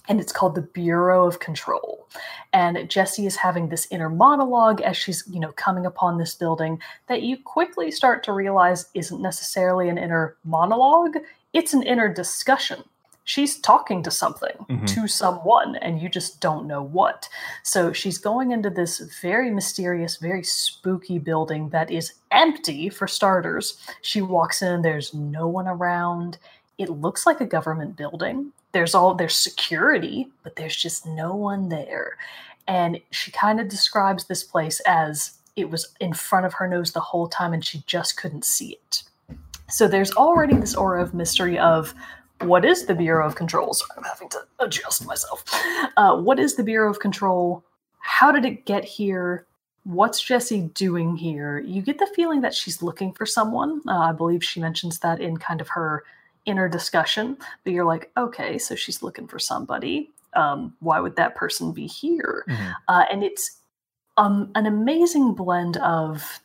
And it's called the Bureau of Control. And Jesse is having this inner monologue as she's, you know, coming upon this building that you quickly start to realize isn't necessarily an inner monologue, it's an inner discussion. She's talking to something, Mhm. to someone, and you just don't know what. So she's going into this very mysterious, very spooky building that is empty for starters. She walks in, there's no one around. It looks like a government building. There's all there's security, but there's just no one there. And she kind of describes this place as it was in front of her nose the whole time and she just couldn't see it. So there's already this aura of mystery of what is the Bureau of Control? Sorry, I'm having to adjust myself. Uh, what is the Bureau of Control? How did it get here? What's Jesse doing here? You get the feeling that she's looking for someone. Uh, I believe she mentions that in kind of her inner discussion, but you're like, okay, so she's looking for somebody. Um, why would that person be here? Mhm. Uh, and it's um, an amazing blend of.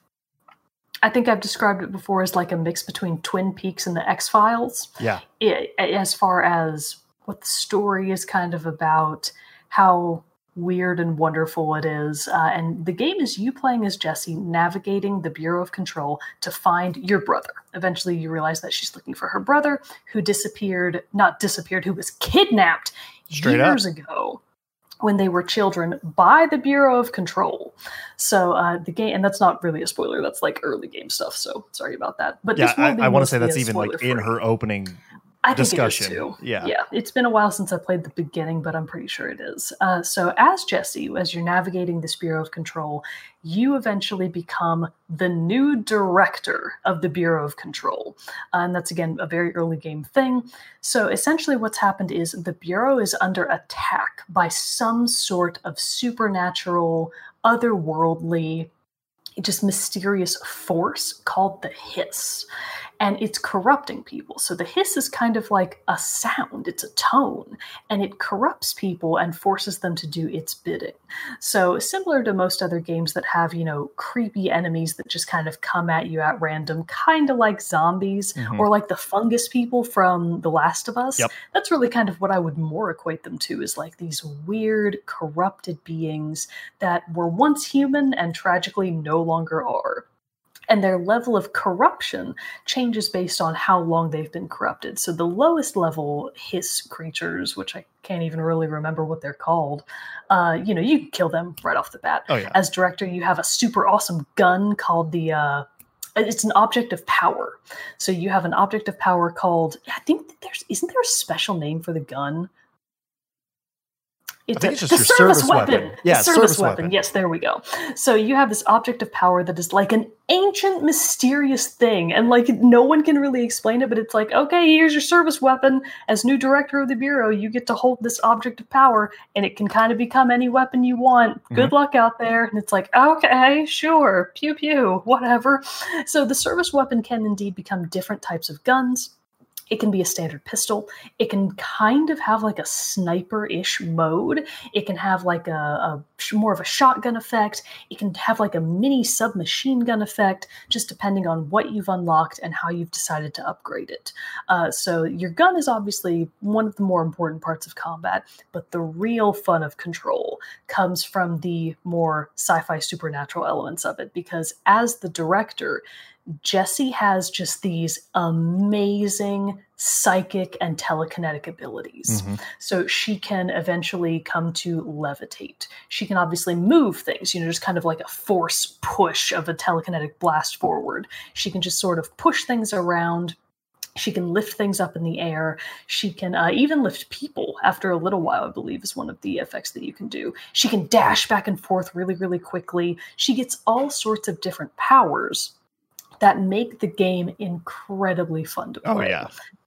I think I've described it before as like a mix between Twin Peaks and the X Files Yeah. i as far as what the story is kind of about, how weird and wonderful it is. Uh, and the game is you playing as Jesse, navigating the Bureau of Control to find your brother. Eventually, you realize that she's looking for her brother who disappeared, not disappeared, who was kidnapped Straight up. years ago when they were children by the Bureau of Control. So uh, the game, and that's not really a spoiler. That's like early game stuff. So sorry about that. But Yeah, I, I want to say that's even like in her opening I think discussion. It is too. Yeah. Yeah, it's been a while since I played the beginning, but I'm pretty sure it is. Uh, so, as Jesse, as you're navigating this Bureau of Control, you eventually become the new director of the Bureau of Control. Uh, and that's, again, a very early game thing. So, essentially, what's happened is the Bureau is under attack by some sort of supernatural, otherworldly, just mysterious force called the Hiss. And it's corrupting people. So the hiss is kind of like a sound, it's a tone, and it corrupts people and forces them to do its bidding. So similar to most other games that have, you know, creepy enemies that just kind of come at you at random, kind of like zombies Mhm. or like the fungus people from The Last of Us. Yep. That's really kind of what I would more equate them to is like these weird, corrupted beings that were once human and tragically no longer are. And their level of corruption changes based on how long they've been corrupted. So the lowest level hiss creatures, which I can't even really remember what they're called, uh, you know, you can kill them right off the bat. Oh yeah. As director, you have a super awesome gun called the. Uh, it's an object of power. So you have an object of power called. I think there's isn't there a special name for the gun? It's a- it's just the your service, service weapon. weapon. Yeah, the service, service weapon. weapon. Yes, there we go. So you have this object of power that is like an ancient, mysterious thing, and like no one can really explain it. But it's like, okay, here's your service weapon. As new director of the bureau, you get to hold this object of power, and it can kind of become any weapon you want. Mm-hmm. Good luck out there. And it's like, okay, sure, pew pew, whatever. So the service weapon can indeed become different types of guns. It can be a standard pistol. It can kind of have like a sniper ish mode. It can have like a, a more of a shotgun effect. It can have like a mini submachine gun effect, just depending on what you've unlocked and how you've decided to upgrade it. Uh, so your gun is obviously one of the more important parts of combat, but the real fun of control comes from the more sci-fi supernatural elements of it. Because as the director, Jesse has just these amazing psychic and telekinetic abilities. Mhm. So she can eventually come to levitate. She can obviously move things, you know, just kind of like a force push of a telekinetic blast forward. She can just sort of push things around. She can lift things up in the air. She can uh, even lift people after a little while, I believe, is one of the effects that you can do. She can dash back and forth really, really quickly. She gets all sorts of different powers that make the game incredibly fun to play. Oh yeah.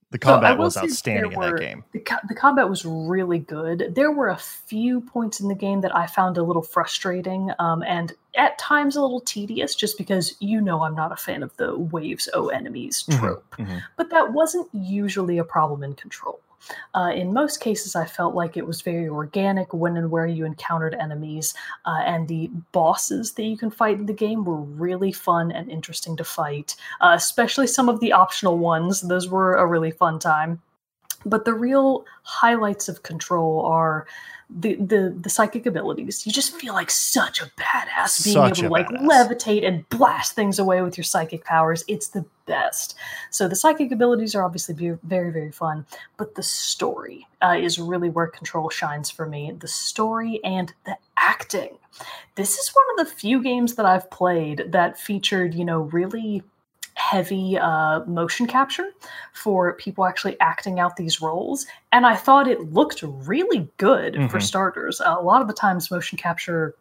The combat will was outstanding there in that game. The, co- the combat was really good. There were a few points in the game that I found a little frustrating um, and at times a little tedious, just because you know I'm not a fan of the waves O enemies Mhm, trope. mhm. But that wasn't usually a problem in control. Uh, in most cases, I felt like it was very organic when and where you encountered enemies, uh, and the bosses that you can fight in the game were really fun and interesting to fight, uh, especially some of the optional ones. Those were a really fun time. But the real highlights of Control are the, the the psychic abilities. You just feel like such a badass being Such able to like badass. levitate and blast things away with your psychic powers. It's the best. So the psychic abilities are obviously be- very very fun, but the story uh, is really where Control shines for me. The story and the acting. This is one of the few games that I've played that featured, you know, really heavy uh, motion capture for people actually acting out these roles. And I thought it looked really good for Mhm. starters. a lot of the times, motion capture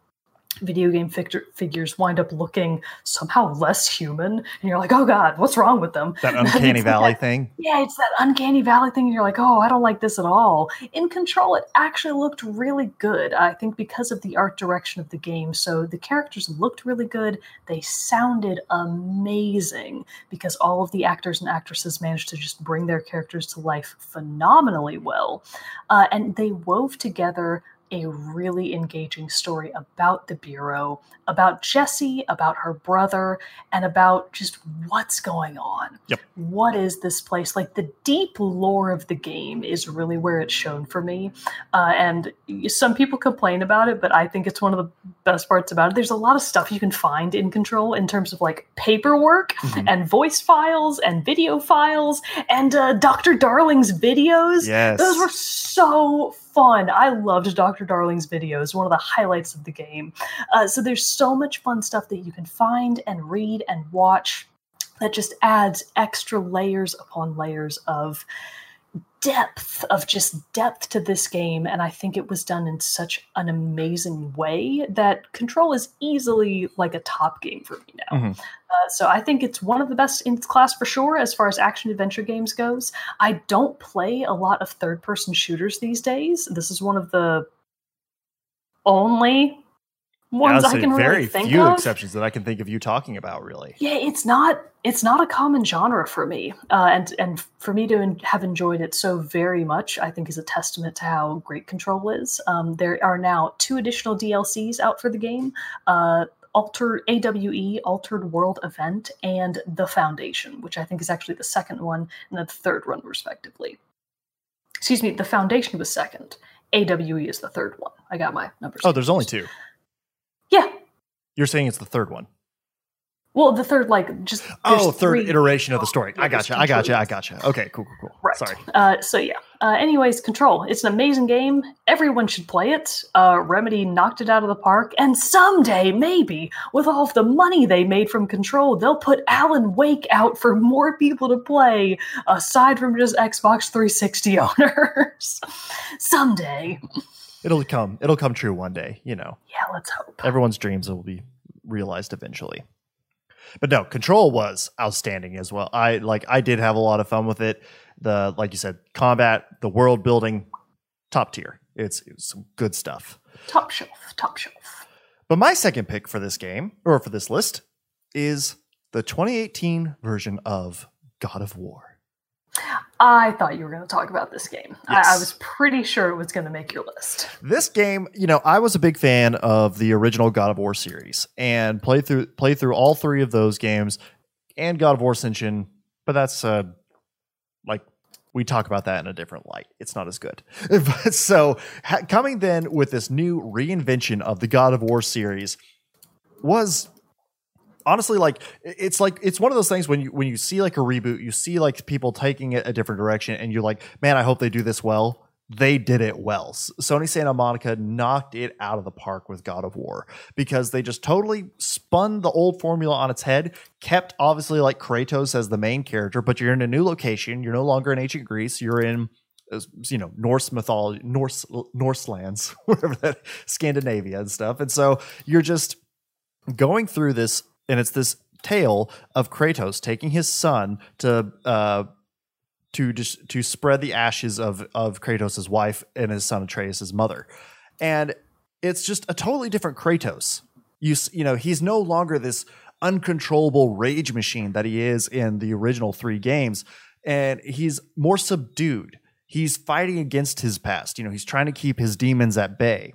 video game figure- figures wind up looking somehow less human. And you're like, oh God, what's wrong with them? That uncanny valley that- thing. yeah, it's that uncanny valley thing. And you're like, oh, I don't like this at all. In Control, it actually looked really good. I think because of the art direction of the game. So the characters looked really good. They sounded amazing because all of the actors and actresses managed to just bring their characters to life phenomenally well. Uh, and they wove together a really engaging story about the Bureau, about Jesse, about her brother, and about just what's going on. Yep. What is this place? Like the deep lore of the game is really where it's shown for me. Uh, and some people complain about it, but I think it's one of the best parts about it. There's a lot of stuff you can find in Control in terms of like paperwork Mhm. and voice files and video files and uh, Dr. Darling's videos. Yes. Those were so fun. I loved Dr. Darling's videos, one of the highlights of the game. Uh, so there's so much fun stuff that you can find and read and watch that just adds extra layers upon layers of depth of just depth to this game and i think it was done in such an amazing way that control is easily like a top game for me now. Mhm. uh, so i think it's one of the best in its class for sure as far as action adventure games goes. I don't play a lot of third person shooters these days. This is one of the only ones I Honestly, can very really think few of. exceptions that I can think of you talking about. Really, Yeah, it's not it's not a common genre for me, uh, and and for me to en- have enjoyed it so very much, I think is a testament to how great Control is. Um, there are now two additional DLCs out for the game. Uh, Alter AWE Altered World Event and The Foundation, which I think is actually the second one and the third one, respectively. Excuse me, The Foundation was second. AWE is the third one. I got my numbers. oh, there's only two. Yeah. You're saying it's the third one. Well, the third, like, just. Oh, third iteration of the story. I gotcha. I gotcha. I gotcha. Okay, cool, cool, cool. Right. Sorry. Uh, so yeah. Uh, anyways, Control. It's an amazing game. Everyone should play it. Uh, Remedy knocked it out of the park, and someday, maybe, with all of the money they made from Control, they'll put Alan Wake out for more people to play, aside from just Xbox 360 owners. someday. It'll come. It'll come true one day. You know, Yeah, let's hope. everyone's dreams will be realized eventually. But no, Control was outstanding as well. I like. I did have a lot of fun with it. The like you said, combat, the world building, top tier. It's, it's some good stuff. Top shelf. Top shelf. But my second pick for this game, or for this list, is the 2018 version of God of War. I thought you were going to talk about this game. I, I was pretty sure it was going to make your list. This game, you know, I was a big fan of the original God of War series and played through played through all three of those games and God of War Ascension, but that's uh like we talk about that in a different light. It's not as good. But so ha- coming then with this new reinvention of the God of War series was honestly like it's like it's one of those things when you when you see like a reboot you see like people taking it a different direction and you're like man i hope they do this well. They did it well. Sony santa monica knocked it out of the park with god of war because they just totally spun the old formula on its head kept obviously like kratos as the main character but you're in a new location. You're no longer in ancient greece. You're in you know norse mythology norse norse lands whatever that scandinavia and stuff. And so you're just going through this, and it's this tale of Kratos taking his son to uh, to just to spread the ashes of of Kratos' wife and his son Atreus' mother, and it's just a totally different Kratos. You you know he's no longer this uncontrollable rage machine that he is in the original three games, and he's more subdued. He's fighting against his past. You know, he's trying to keep his demons at bay.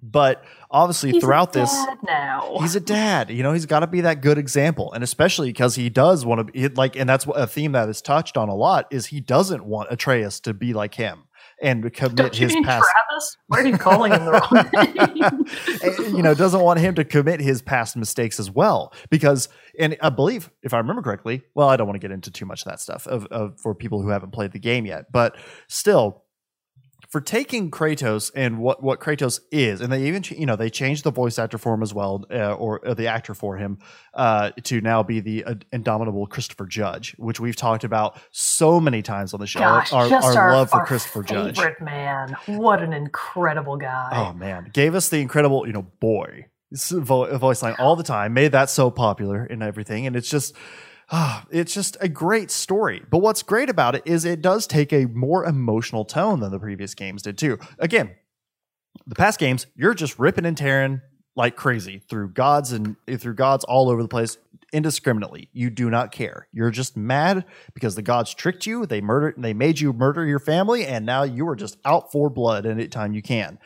But obviously, He's a throughout this, now. he's a dad you know he's got to be that good example and especially because he does want to be like and that's a theme that is touched on a lot is he doesn't want atreus to be like him and commit Don't his past Travis? Why are you calling him the wrong name? you know doesn't want him to commit his past mistakes as well because and i believe if i remember correctly well i don't want to get into too much of that stuff of, of for people who haven't played the game yet but still for taking Kratos and what what Kratos is, and they even you know they changed the voice actor for him as well, uh, or, or the actor for him uh, to now be the uh, indomitable Christopher Judge, which we've talked about so many times on the show. Gosh, our, our our, love for our Christopher Judge. favorite man. What an incredible guy. Oh man, gave us the incredible, you know, boy voice line all the time. Made that so popular and everything, and it's just, ah, it's just a great story. But what's great about it is it does take a more emotional tone than the previous games did too. Again, the past games, you're just ripping and tearing like crazy through gods and through gods all over the place indiscriminately. You do not care. You're just mad because the gods tricked you. They murdered. They made you murder your family, and now you are just out for blood any time you can.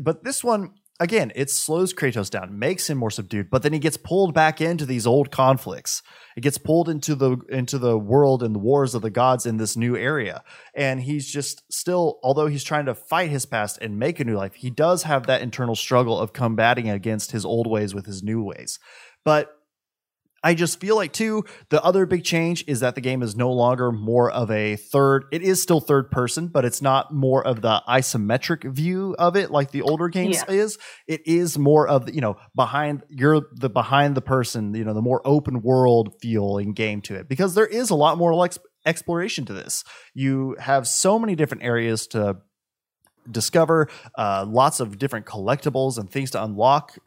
But this one, again, it slows Kratos down, makes him more subdued, but then he gets pulled back into these old conflicts. It gets pulled into the into the world and the wars of the gods in this new area. And he's just still, although he's trying to fight his past and make a new life, he does have that internal struggle of combating against his old ways with his new ways. But I just feel like too the other big change is that the game is no longer more of a third. It is still third person, but it's not more of the isometric view of it like the older games Yeah. is. It is more of the, you know behind you're the behind the person, you know the more open world feeling game to it because there is a lot more like exploration to this. You have so many different areas to discover, uh, lots of different collectibles and things to unlock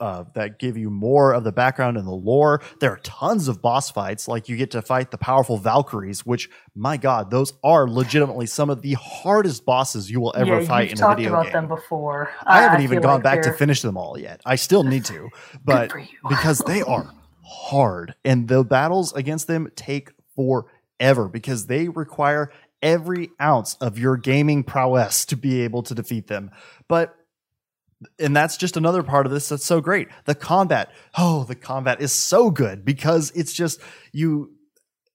uh, that give you more of the background and the lore. There are tons of boss fights, like you get to fight the powerful Valkyries, which, my God, those are legitimately some of the hardest bosses you will ever yeah, fight you've in a talked video about game. them before. I haven't even gone like back to they're- finish them all yet. I still need to, but because they are hard and the battles against them take forever because they require every ounce of your gaming prowess to be able to defeat them. But and that's just another part of this that's so great. The combat, oh, the combat is so good because it's just you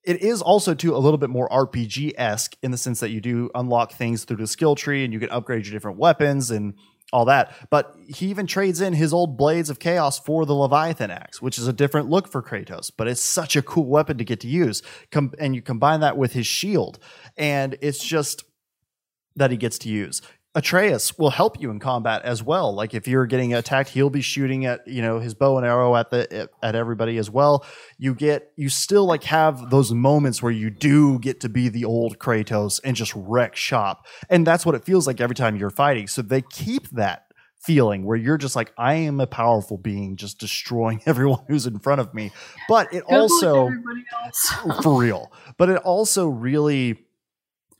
it is also too a little bit more RPG esque in the sense that you do unlock things through the skill tree and you can upgrade your different weapons and all that. But he even trades in his old blades of chaos for the Leviathan axe, which is a different look for Kratos, but it's such a cool weapon to get to use. Com- and you combine that with his shield, and it's just that he gets to use. Atreus will help you in combat as well. Like if you're getting attacked, he'll be shooting at you know his bow and arrow at the at everybody as well. You get you still like have those moments where you do get to be the old Kratos and just wreck shop, and that's what it feels like every time you're fighting. So they keep that feeling where you're just like I am a powerful being just destroying everyone who's in front of me. But it Good also for real. But it also really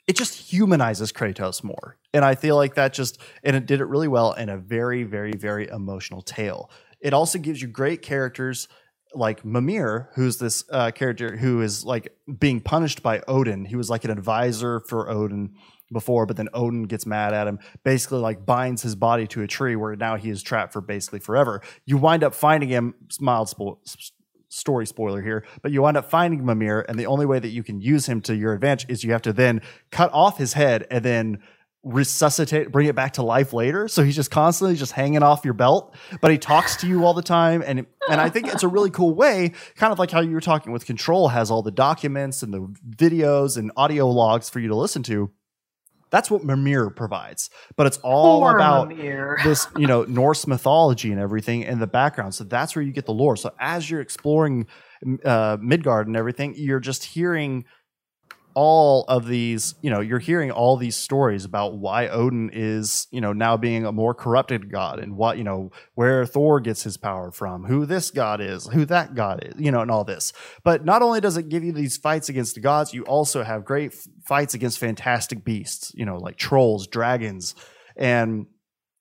it just humanizes Kratos more. And I feel like that just and it did it really well in a very very very emotional tale. It also gives you great characters like Mimir, who's this uh, character who is like being punished by Odin. He was like an advisor for Odin before, but then Odin gets mad at him, basically like binds his body to a tree where now he is trapped for basically forever. You wind up finding him, mild spo- story spoiler here, but you wind up finding Mimir, and the only way that you can use him to your advantage is you have to then cut off his head and then resuscitate bring it back to life later. So he's just constantly just hanging off your belt but he talks to you all the time. And and i think it's a really cool way kind of like how you were talking with control has all the documents and the videos and audio logs for you to listen to that's what Mimir provides but it's all Poor about Mimir. this you know Norse mythology and everything in the background. So that's where you get the lore. So as you're exploring uh, Midgard and everything, you're just hearing all of these. You know, you're hearing all these stories about why Odin is you know now being a more corrupted god and what you know where Thor gets his power from, who this god is, who that god is, you know, and all this. But not only does it give you these fights against the gods, you also have great f- fights against fantastic beasts. You know, like trolls, dragons, and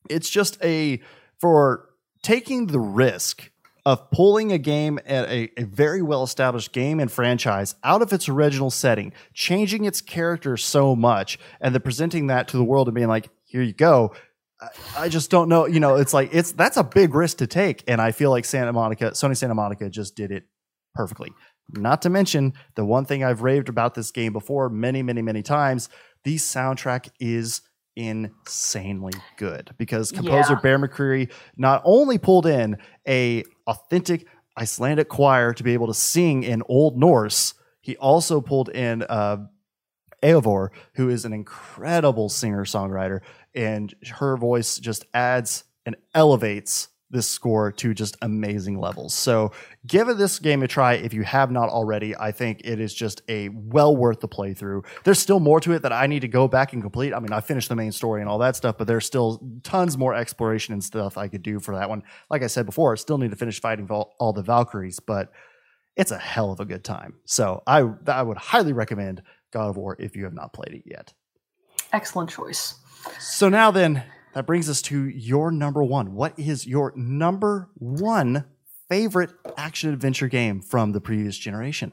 it's just a for taking the risk of pulling a game at a, a very well established game and franchise out of its original setting, changing its character so much, and then presenting that to the world and being like, here you go. I, I just don't know. You know, it's like it's that's a big risk to take. And I feel like Santa Monica, Sony Santa Monica just did it perfectly. Not to mention the one thing I've raved about this game before many, many, many times, the soundtrack is insanely good because composer Yeah. Bear McCreary not only pulled in a authentic Icelandic choir to be able to sing in Old Norse, he also pulled in uh, Eivor, who is an incredible singer songwriter, and her voice just adds and elevates this score to just amazing levels. So, give this game a try if you have not already. I think it is just a well worth the playthrough. There's still more to it that I need to go back and complete. I mean, I finished the main story and all that stuff, but there's still tons more exploration and stuff I could do for that one. Like I said before, I still need to finish fighting all, all the Valkyries, but it's a hell of a good time. So, I I would highly recommend God of War if you have not played it yet. Excellent choice. So now then, that brings us to your number one. What is your number one favorite action adventure game from the previous generation?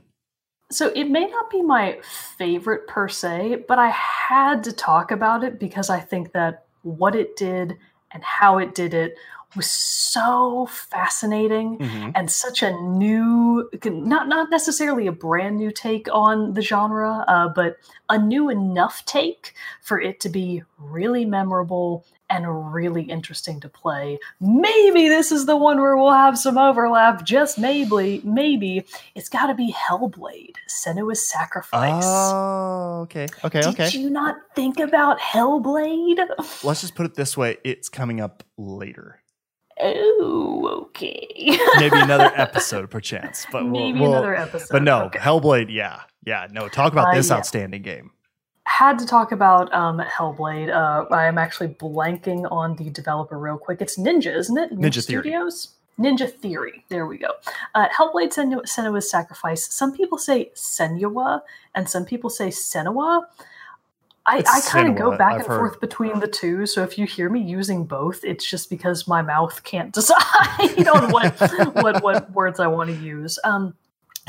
So it may not be my favorite per se, but I had to talk about it because I think that what it did and how it did it was so fascinating and such a new not not necessarily a brand new take on the genre uh, but a new enough take for it to be really memorable and really interesting to play maybe this is the one where we'll have some overlap just maybe maybe it's got to be hellblade senua's sacrifice Oh, okay. Okay, did okay. Did you not think about hellblade Let's just put it this way it's coming up later. oh okay Maybe another episode, perchance. But we'll- maybe we'll- another episode But no, okay. Hellblade, yeah. Yeah, no, talk about Uh, this yeah. outstanding game. Had to talk about um, Hellblade. Uh, I am actually blanking on the developer real quick. It's Ninja, isn't it? Ninja Theory. Studios. Ninja Theory. There we go. Uh, Hellblade Senua, Senua's Sacrifice. Some people say Senua, and some people say Senua. I, I kind of go back I've and heard. forth between the two. So if you hear me using both, it's just because my mouth can't decide on what what what words I want to use. Um,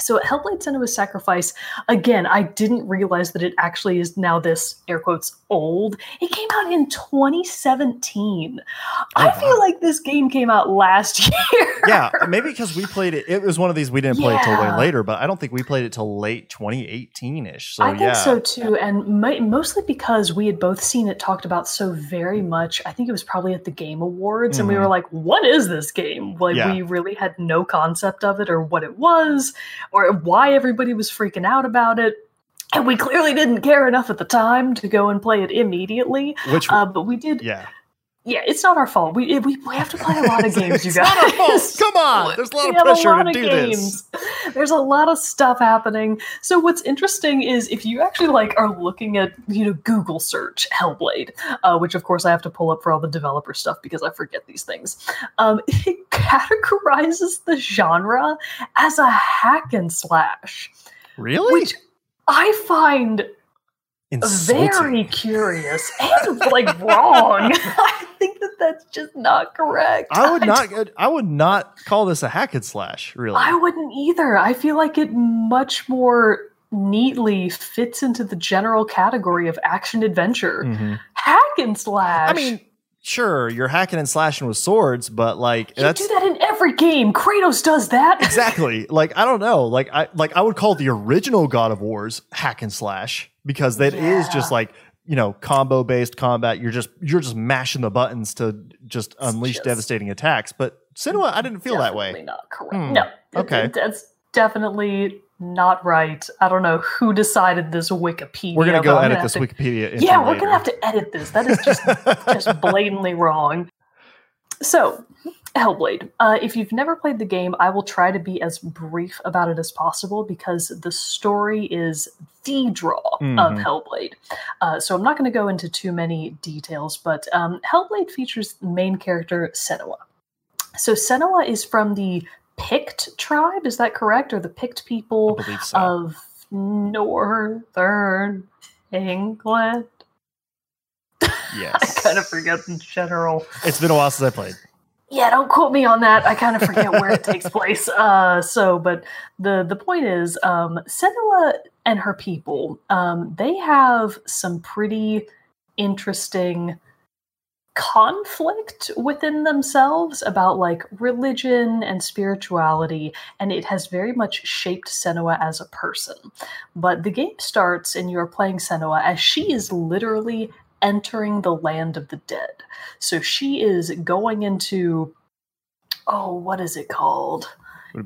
so Hellblade Senua's Sacrifice, again, I didn't realize that it actually is now this air quotes old. It came out in 2017. I Oh, feel like this game came out last year. yeah, maybe because we played it. It was one of these we didn't play it till way later, but I don't think we played it till late 2018 ish. So I think yeah, so too, and mo- mostly because we had both seen it talked about so very much. I think it was probably at the Game Awards, and we were mm-hmm. like, "What is this game?" Like Yeah. we really had no concept of it, or what it was, or why everybody was freaking out about it. And we clearly didn't care enough at the time to go and play it immediately. which Uh, but we did. yeah, Yeah, it's not our fault. We we, we have to play a lot of games, you It's guys. not our fault. Come on, there's a lot We of have pressure lot to of do this. There's a lot of stuff happening. So what's interesting is if you actually like are looking at you know Google search Hellblade, uh, which of course I have to pull up for all the developer stuff because I forget these things. Um, it categorizes the genre as a hack and slash, Really? which I find Insulting. very curious and like wrong. I think that that's just not correct. I would don't- not. I would not call this a hack and slash. Really. I wouldn't either. I feel like it much more neatly fits into the general category of action adventure. Mhm. Hack and slash. I mean, sure, you're hacking and slashing with swords, but like you that's do that in every game. Kratos does that. exactly like I don't know. Like I like I would call the original God of Wars hack and slash because that is Yeah. just like you know combo based combat. You're just you're just mashing the buttons to just unleash just- devastating attacks. But Senua, I didn't feel that Definitely way. Not correct. Hmm. No. Okay. it- that's definitely not right. I don't know who decided this Wikipedia. We're gonna go edit this to- Wikipedia. Yeah, we're later. gonna have to edit this. That is just just blatantly wrong. So, Hellblade. Uh, if you've never played the game, I will try to be as brief about it as possible because the story is the draw of. Hellblade. Uh, so I'm not going to go into too many details, but um, Hellblade features the main character Senua. So Senua is from the Pict tribe. Is that correct? Or the Pict people so. of northern England? yes, I kind of forget in general. It's been a while since I played. Yeah, don't quote me on that. I kind of forget where it takes place. Uh, so, but the the point is, um, Senua and her people, um, they have some pretty interesting conflict within themselves about like religion and spirituality, and it has very much shaped Senua as a person. But the game starts, and you're playing Senua as she is literally entering the land of the dead. So she is going into oh, what is it called?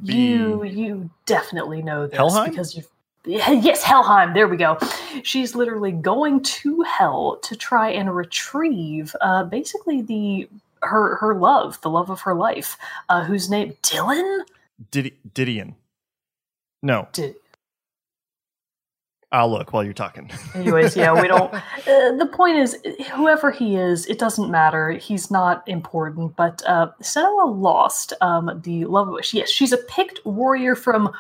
You you definitely know this Helheim? because you've yes, Helheim. There we go. She's literally going to hell to try and retrieve uh, basically the her her love, the love of her life, uh, whose name Dylan. Did- Didion. No, Di- I'll look while you're talking. Anyways, yeah, we don't. Uh, the point is, whoever he is, it doesn't matter. He's not important. But uh, Senua lost um, the love of. She, yes, she's a Pict warrior from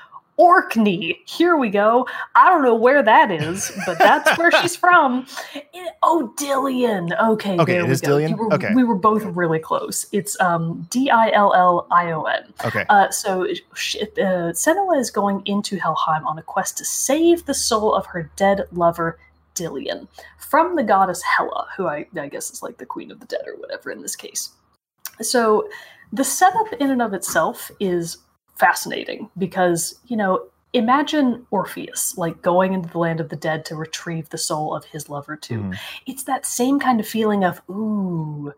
Orkney. Here we go. I don't know where that is, but that's where she's from. It- oh, Dillion. Okay, Okay, there it we is go. Dillion? You were- Okay. we were both really close. It's um, D I L L I O N. Okay. Uh, so uh, Senua is going into Helheim on a quest to save the soul of her dead lover, Dillion, from the goddess Hela, who I, I guess is like the queen of the dead or whatever in this case. So the setup in and of itself is fascinating because, you know, imagine Orpheus like going into the land of the dead to retrieve the soul of his lover too Mhm. it's that same kind of feeling of ooh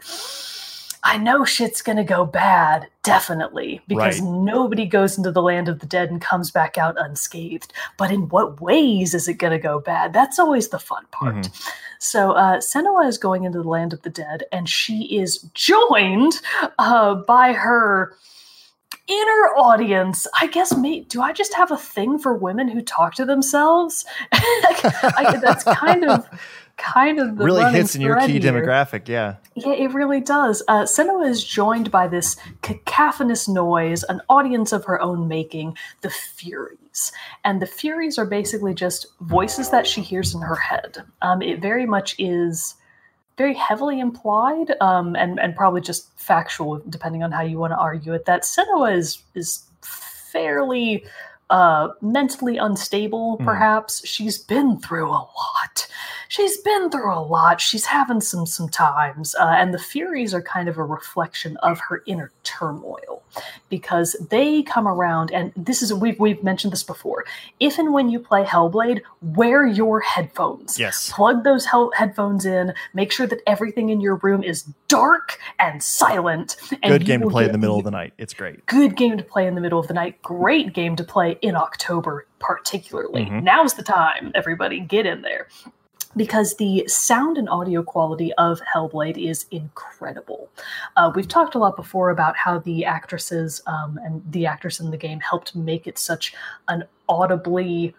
i know shit's gonna go bad definitely because Right. nobody goes into the land of the dead and comes back out unscathed but in what ways is it gonna go bad that's always the fun part Mhm. so uh, Senua is going into the land of the dead, and she is joined uh, by her inner audience. I guess, mate, do I just have a thing for women who talk to themselves? I, that's kind of kind of the really hits in your key here. demographic. Yeah, yeah, it really does. Uh, Senua is joined by this cacophonous noise, an audience of her own making, the Furies, and the Furies are basically just voices that she hears in her head. Um, it very much is very heavily implied um, and and probably just factual, depending on how you want to argue it. That Senua is is fairly uh, mentally unstable, hmm. perhaps. Mm. She's been through a lot she's been through a lot. She's having some some times, uh, and the Furies are kind of a reflection of her inner turmoil because they come around, and this is we've we've mentioned this before. If and when you play Hellblade, wear your headphones. Yes, plug those headphones in. Make sure that everything in your room is dark and silent. And Good game to play in the middle of the night. It's great. Good game to play in the middle of the night. Great game to play in October, particularly. Mm-hmm. Now's the time, everybody. Get in there because the sound and audio quality of Hellblade is incredible. Uh, we've talked a lot before about how the actresses um, and the actors in the game helped make it such an audibly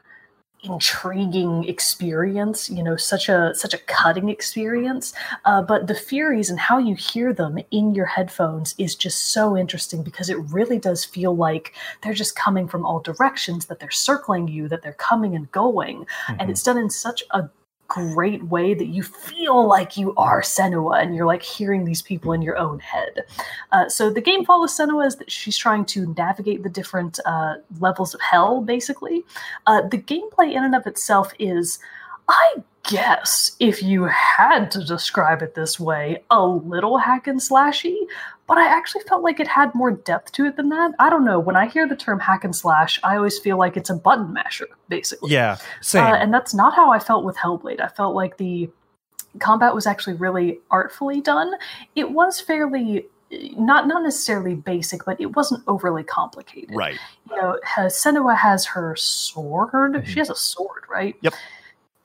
intriguing experience you know such a such a cutting experience uh, but the furies and how you hear them in your headphones is just so interesting because it really does feel like they're just coming from all directions that they're circling you that they're coming and going mm-hmm. and it's done in such a great way that you feel like you are Senua and you're like hearing these people in your own head. Uh, so the game follows Senua as that she's trying to navigate the different uh, levels of hell, basically. Uh, the gameplay in and of itself is, I guess, if you had to describe it this way, a little hack and slashy, but I actually felt like it had more depth to it than that. I don't know. When I hear the term hack and slash, I always feel like it's a button masher, basically. Yeah, same. Uh, and that's not how I felt with Hellblade. I felt like the combat was actually really artfully done. It was fairly not not necessarily basic, but it wasn't overly complicated. Right. You know, Senua has her sword. Mm-hmm. She has a sword, right? Yep.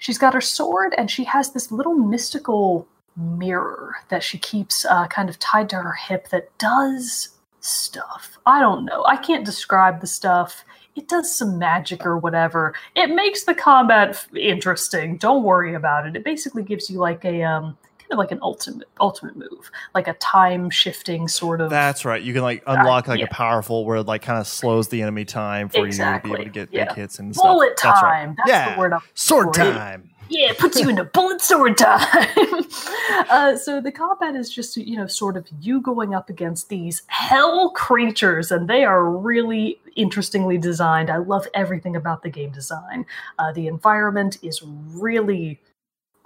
She's got her sword, and she has this little mystical mirror that she keeps uh, kind of tied to her hip that does stuff. I don't know. I can't describe the stuff. It does some magic or whatever. It makes the combat f- interesting. Don't worry about it. It basically gives you like a um kind of like an ultimate ultimate move, like a time shifting sort of. That's right. You can like unlock uh, like yeah. a powerful where it like kind of slows the enemy time for exactly. you to be able to get yeah. big hits and Bullet stuff. time. That's, right. That's yeah. the word. I'm Sword time yeah, it puts you into bullet sword time. uh, so the combat is just, you know, sort of you going up against these hell creatures, and they are really interestingly designed. I love everything about the game design. Uh, the environment is really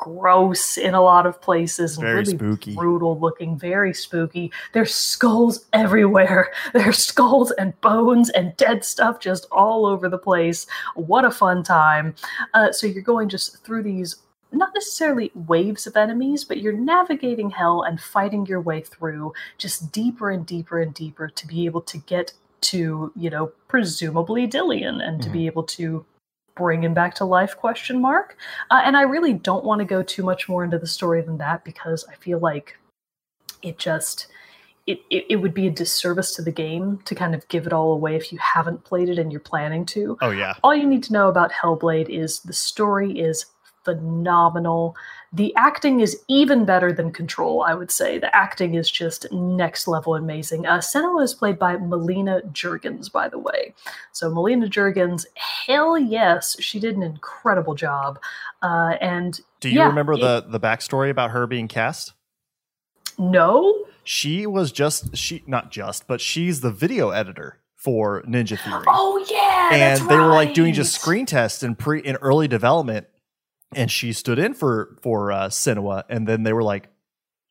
gross in a lot of places and very really spooky. brutal looking, very spooky. There's skulls everywhere. There's skulls and bones and dead stuff just all over the place. What a fun time. Uh, so you're going just through these not necessarily waves of enemies, but you're navigating hell and fighting your way through just deeper and deeper and deeper to be able to get to, you know, presumably Dillion and mm-hmm. to be able to bring him back to life question mark uh, and i really don't want to go too much more into the story than that because i feel like it just it, it, it, would be a disservice to the game to kind of give it all away if you haven't played it and you're planning to. Oh yeah. All you need to know about Hellblade is the story is phenomenal. The acting is even better than Control, I would say. The acting is just next level amazing. Uh, Senua is played by Melina Juergens, by the way. So, Melina Juergens, hell yes, she did an incredible job. Uh, and do you yeah, remember it, the the backstory about her being cast? No. She was just she not just, but she's the video editor for Ninja Theory. Oh yeah, and they right. were like doing just screen tests in pre in early development, and she stood in for for uh, and then they were like,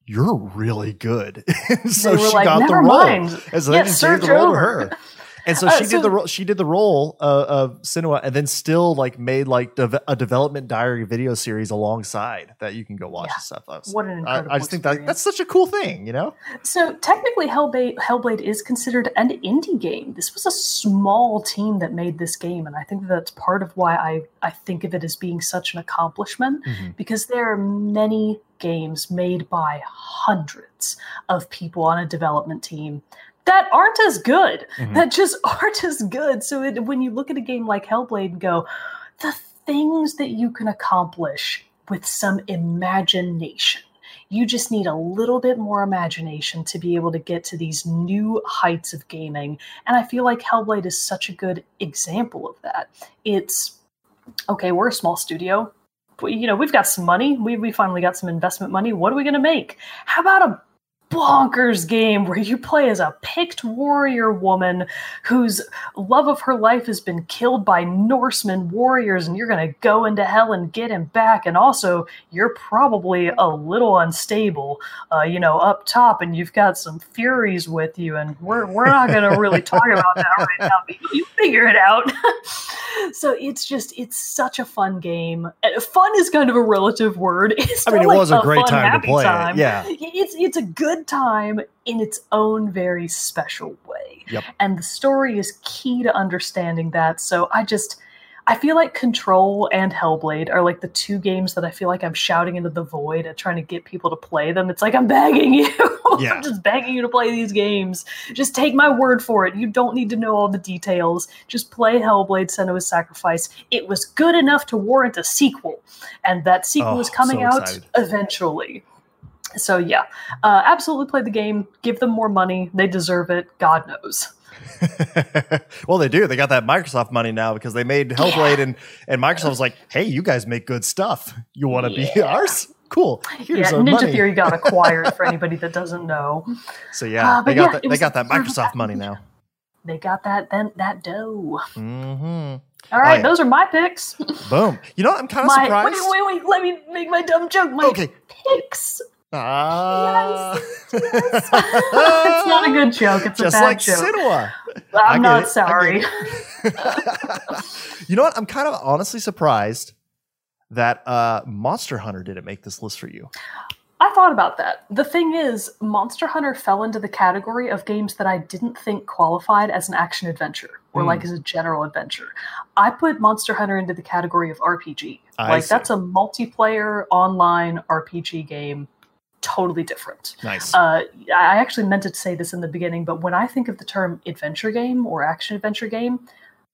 "You're really good," so she like, got the role. Mind. And so they just gave the role to her. And so uh, she so, did the role. She did the role uh, of Senua, and then still like made like de- a development diary video series alongside that you can go watch yeah, and stuff. Was, what an incredible! I, I just experience. think that that's such a cool thing, you know. So technically, Hellblade, Hellblade is considered an indie game. This was a small team that made this game, and I think that's part of why I I think of it as being such an accomplishment mm-hmm. because there are many games made by hundreds of people on a development team that aren't as good. Mhm. That just aren't as good. So it, when you look at a game like Hellblade and go, the things that you can accomplish with some imagination. You just need a little bit more imagination to be able to get to these new heights of gaming. And I feel like Hellblade is such a good example of that. It's okay, we're a small studio. You know, we've got some money. We, we finally got some investment money. What are we going to make? How about a bonkers game where you play as a Pict warrior woman whose love of her life has been killed by Norsemen warriors, and you're going to go into hell and get him back. And also, you're probably a little unstable, uh, you know, up top, and you've got some furies with you. And we're, we're not going to really talk about that right now, but you, figure it out. so it's just, it's such a fun game. Uh, Fun is kind of a relative word. It's I mean, it like, was a great fun, time to play it. Yeah. It's, it's a good time in its own very special way. Yep. And the story is key to understanding that. So I just I feel like Control and Hellblade are like the two games that I feel like I'm shouting into the void and trying to get people to play them. It's like I'm begging you. Yeah. I'm just begging you to play these games. Just take my word for it. You don't need to know all the details. Just play Hellblade Senua's Sacrifice. It was good enough to warrant a sequel. And that sequel Oh, is coming so out eventually. So yeah, uh, absolutely play the game. Give them more money. They deserve it. God knows. well, they do. They got that Microsoft money now because they made Hellblade, and and Microsoft was like, "Hey, you guys make good stuff. You want to be ours? Cool. Here's yeah, Ninja money." Theory got acquired for anybody that doesn't know. So yeah, Uh, they got yeah, that. They got that Microsoft money now. They got that then that dough. hmm All right, yeah. those are my picks. Boom. You know, what? I'm kind of surprised. wait, wait, wait. Let me make my dumb joke. My Okay. picks. Ah. it's not a good joke. It's Just a bad like joke. Cinema. I'm not it, sorry. you know what? I'm kind of honestly surprised that uh, Monster Hunter didn't make this list for you. I thought about that. The thing is, Monster Hunter fell into the category of games that I didn't think qualified as an action adventure or Hmm. like as a general adventure. I put Monster Hunter into the category of RPG. I like see. that's a multiplayer online RPG game, totally different. Nice. Uh, I actually meant to say this in the beginning, but when I think of the term adventure game or action adventure game,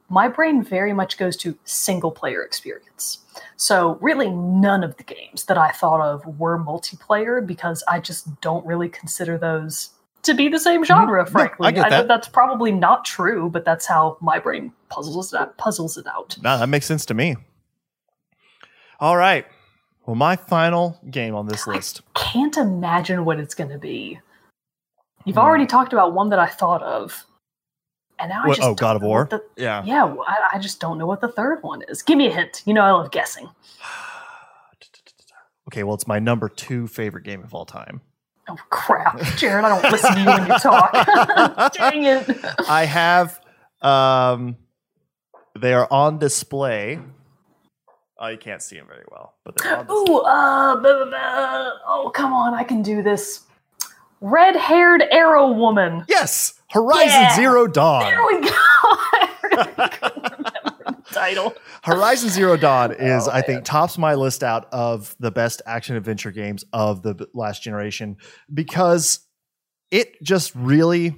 my brain very much goes to single player experience. So, really, none of the games that I thought of were multiplayer because I just don't really consider those to be the same genre, Mhm. Yeah, frankly. I get know that. that's probably not true, but that's how my brain puzzles it out. Puzzles it out. No, that makes sense to me. All right. Well, my final game on this list. I Can't imagine what it's going to be. You've Hmm. already talked about one that I thought of, and now I just oh, God don't of know War? what the- Yeah. Yeah, I, I just don't know what the third one is. Give me a hint. You know, I love guessing. Okay, well, it's my number two favorite game of all time. Oh crap, Jared! I don't listen to you when you talk. Dang it! I have, um, they are on display. Oh, you can't see him very well, but they're on. Ooh, uh, blah, blah, blah. oh come on, I can do this. Red-haired arrow woman. Yes, Horizon Yeah. Zero Dawn. There we go. I really couldn't remember the title. Horizon Zero Dawn is, Oh, I think, tops my list out of the best action adventure games of the last generation because it just really.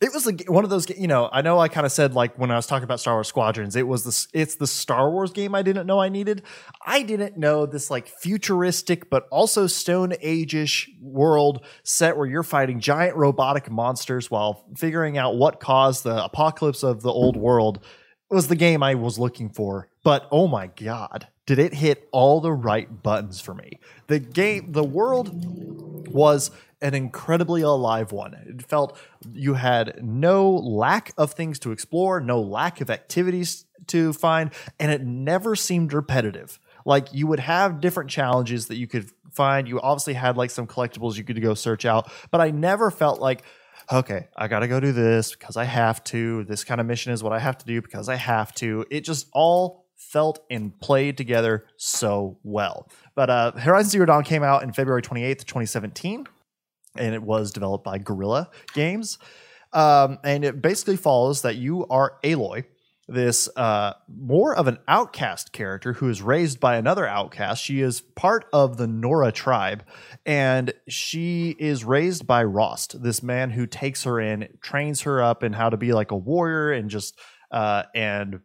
It was like one of those, you know. I know I kind of said like when I was talking about Star Wars Squadrons, it was this. It's the Star Wars game I didn't know I needed. I didn't know this like futuristic but also Stone Age-ish world set where you're fighting giant robotic monsters while figuring out what caused the apocalypse of the old world was the game I was looking for. But oh my god, did it hit all the right buttons for me? The game, the world was an incredibly alive one. It felt you had no lack of things to explore, no lack of activities to find, and it never seemed repetitive. Like you would have different challenges that you could find. You obviously had like some collectibles you could go search out, but I never felt like okay, I got to go do this because I have to. This kind of mission is what I have to do because I have to. It just all felt and played together so well. But uh, Horizon Zero Dawn came out in February 28th, 2017, and it was developed by Guerrilla Games. Um, and it basically follows that you are Aloy, this uh, more of an outcast character who is raised by another outcast. She is part of the Nora tribe, and she is raised by Rost, this man who takes her in, trains her up in how to be like a warrior, and just uh, and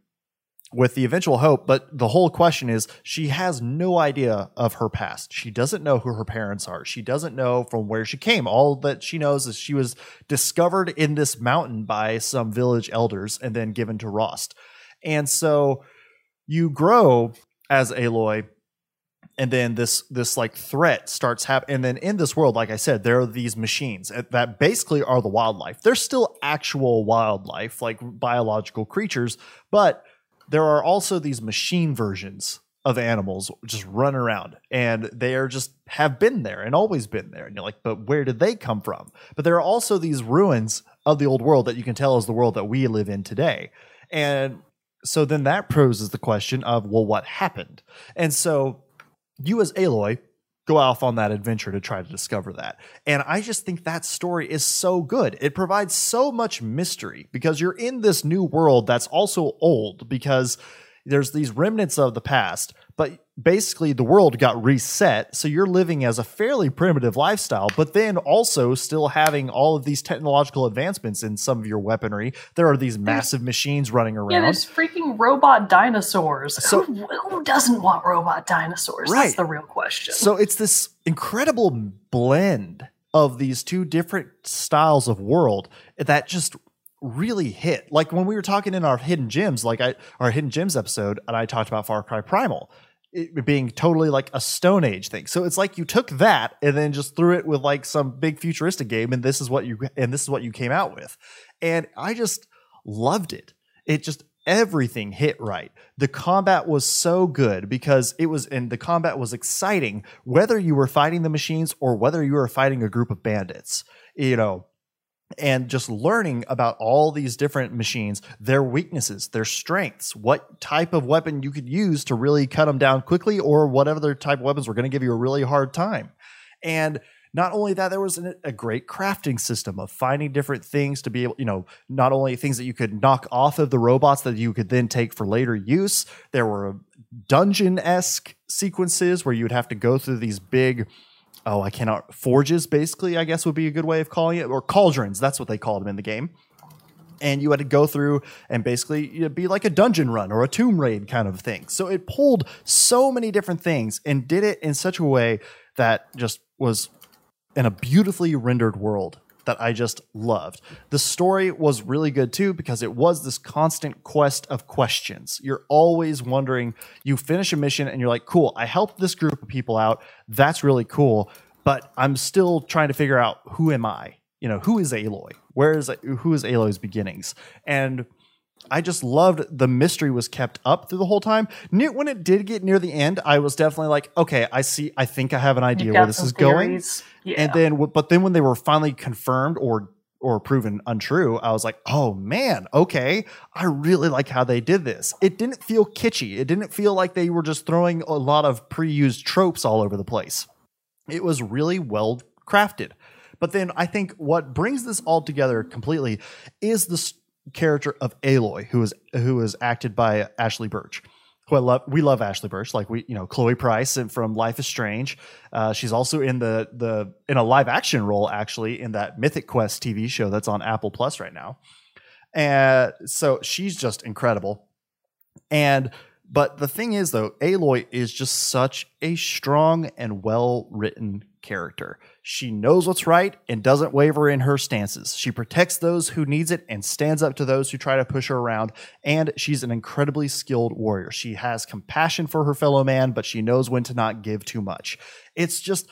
with the eventual hope. But the whole question is she has no idea of her past. She doesn't know who her parents are. She doesn't know from where she came. All that she knows is she was discovered in this mountain by some village elders and then given to Rost. And so you grow as Aloy and then this this like threat starts happening and then in this world like i said there are these machines that basically are the wildlife they're still actual wildlife like biological creatures but there are also these machine versions of animals just run around and they are just have been there and always been there. And you're like but where did they come from? But there are also these ruins of the old world that you can tell is the world that we live in today. And so then that poses the question of well what happened? And so you as aloy go off on that adventure to try to discover that. And i just think that story is so good. It provides so much mystery because you're in this new world that's also old because there's these remnants of the past, but basically the world got reset. So you're living as a fairly primitive lifestyle, but then also still having all of these technological advancements in some of your weaponry. There are these massive machines running around. Yeah, there's freaking robot dinosaurs. So- who, who doesn't want robot dinosaurs? Right. That's the real question. So it's this incredible blend of these two different styles of world that just really hit. Like when we were talking in our hidden gems, like I our hidden gems episode, and I talked about Far Cry Primal. It being totally like a Stone Age thing, so it's like you took that and then just threw it with like some big futuristic game, and this is what you and this is what you came out with, and I just loved it. It just everything hit right. The combat was so good because it was and the combat was exciting whether you were fighting the machines or whether you were fighting a group of bandits. You know, and just learning about all these different machines, their weaknesses, their strengths, what type of weapon you could use to really cut them down quickly, or whatever other type of weapons were going to give you a really hard time. And not only that, there was an, a great crafting system of finding different things to be able, you know, not only things that you could knock off of the robots that you could then take for later use. There were dungeon esque sequences where you would have to go through these big oh, I cannot forges basically, I guess would be a good way of calling it, or cauldrons. That's what they called them in the game. And you had to go through and basically know, be like a dungeon run or a tomb raid kind of thing. So it pulled so many different things and did it in such a way that just was in a beautifully rendered world that I just loved. The story was really good too because it was this constant quest of questions. You're always wondering, you finish a mission and you're like, cool, I helped this group of people out. That's really cool. But I'm still trying to figure out who am I? You know, who is Aloy? Where is who is Aloy's beginnings? And I just loved the mystery was kept up through the whole time. Near, when it did get near the end, I was definitely like, okay, I see. I think I have an idea where this is going. Yeah. And then, but then when they were finally confirmed or or proven untrue, I was like, oh man, okay, I really like how they did this. It didn't feel kitschy. It didn't feel like they were just throwing a lot of pre-used tropes all over the place. It was really well crafted. But then I think what brings this all together completely is the character of Aloy, who is who is acted by Ashly Burch. Who I love. We love Ashly Burch, like we, you know, Chloe Price and from Life is Strange. Uh, she's also in the the in a live action role actually in that Mythic Quest TV show that's on Apple Plus right now. And so she's just incredible. And but the thing is though, Aloy is just such a strong and well written character. She knows what's right and doesn't waver in her stances. She protects those who needs it and stands up to those who try to push her around. And she's an incredibly skilled warrior. She has compassion for her fellow man, but she knows when to not give too much. It's just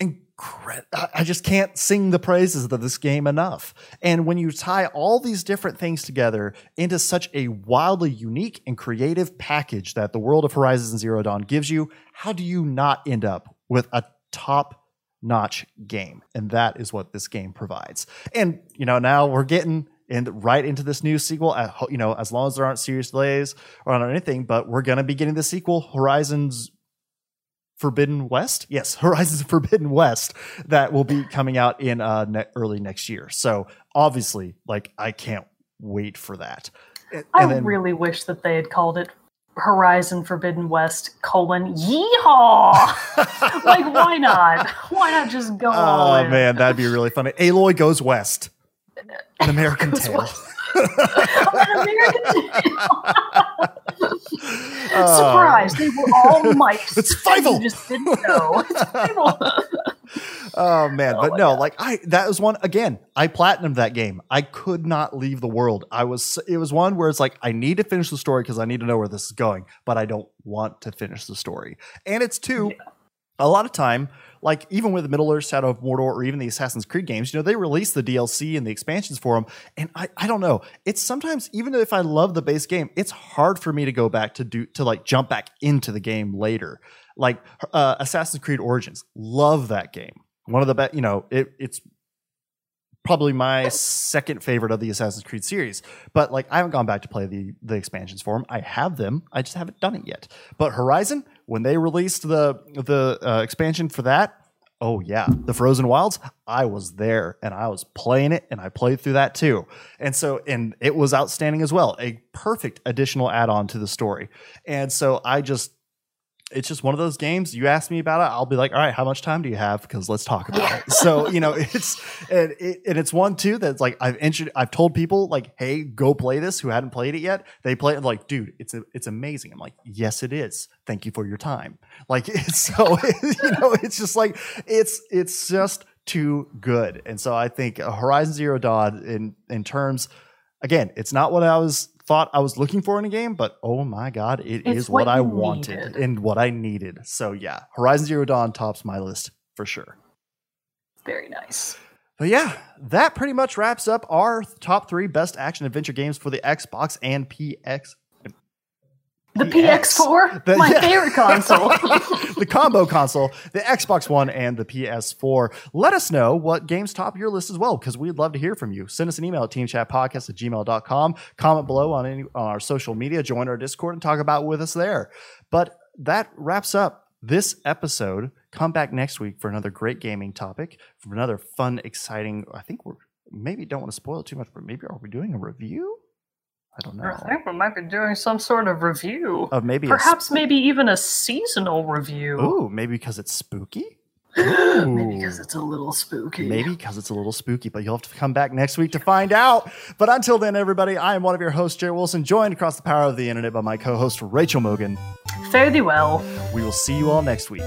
incredible. I just can't sing the praises of this game enough. And when you tie all these different things together into such a wildly unique and creative package that the world of Horizon Zero Dawn gives you, how do you not end up with a top notch game? And that is what this game provides. And, you know, now we're getting in right into this new sequel. At, you know, as long as there aren't serious delays or anything, but we're going to be getting the sequel, Horizons Forbidden West. Yes, Horizons Forbidden West that will be coming out in uh, ne- early next year. So obviously, like I can't wait for that. And, I then really wish that they had called it Horizon Forbidden West colon yeehaw. like why not? Why not just go Oh man, that'd be really funny. Aloy goes west. An American Tale. An American Surprise! They were all mice. It's Fievel. You just didn't know. It's Fievel. Oh man, Oh but no, God. like I that was one again. I platinumed that game. I could not leave the world. I was it was one where it's like I need to finish the story because I need to know where this is going, but I don't want to finish the story. And it's two a lot of time, like even with Middle Earth, Shadow of Mordor, or even the Assassin's Creed games, you know, they release the DLC and the expansions for them. And I, I don't know. It's sometimes, even if I love the base game, it's hard for me to go back to do, to like jump back into the game later. Like uh, Assassin's Creed Origins, love that game. One of the best, you know, it, it's probably my second favorite of the Assassin's Creed series. But like, I haven't gone back to play the the expansions for them. I have them. I just haven't done it yet. But Horizon, when they released the the uh, expansion for that, oh yeah, the Frozen Wilds, I was there and I was playing it and I played through that too. And so, and it was outstanding as well. A perfect additional add on to the story. And so, I just it's just one of those games. You ask me about it, I'll be like, all right, how much time do you have? Because let's talk about it. So you know, it's and, it, and it's one too that's like I've intro- I've told people like, hey, go play this who hadn't played it yet. They play it like, dude, it's a, it's amazing. I'm like, yes, it is. Thank you for your time. Like it's so you know, it's just like it's it's just too good. And so I think Horizon Zero Dawn in in terms again, it's not what I was thought I was looking for in a game, but oh my god, it is It's what, what I wanted needed. and what I needed. So yeah, Horizon Zero Dawn tops my list for sure. Very nice. But yeah, that pretty much wraps up our top three best action adventure games for the Xbox and PX. The PX. PX4, The- my yeah. favorite console. the combo console, the Xbox One and the PS4. Let us know what games top your list as well, because we'd love to hear from you. Send us an email at teamchatpodcast at gmail.com. Comment below on, any, on our social media, join our Discord, and talk about with us there. But that wraps up this episode. Come back next week for another great gaming topic, for another fun, exciting. I think we're maybe don't want to spoil it too much, but maybe are we doing a review? I don't know. I think we might be doing some sort of review. Of maybe Perhaps maybe even a seasonal review. ooh, maybe because it's spooky. maybe because it's a little spooky. Maybe because it's a little spooky, but you'll have to come back next week to find out. But until then, everybody, I am one of your hosts, Jerry Wilson, joined across the power of the internet by my co host, Rachel Mogan. Fare thee well. We will see you all next week.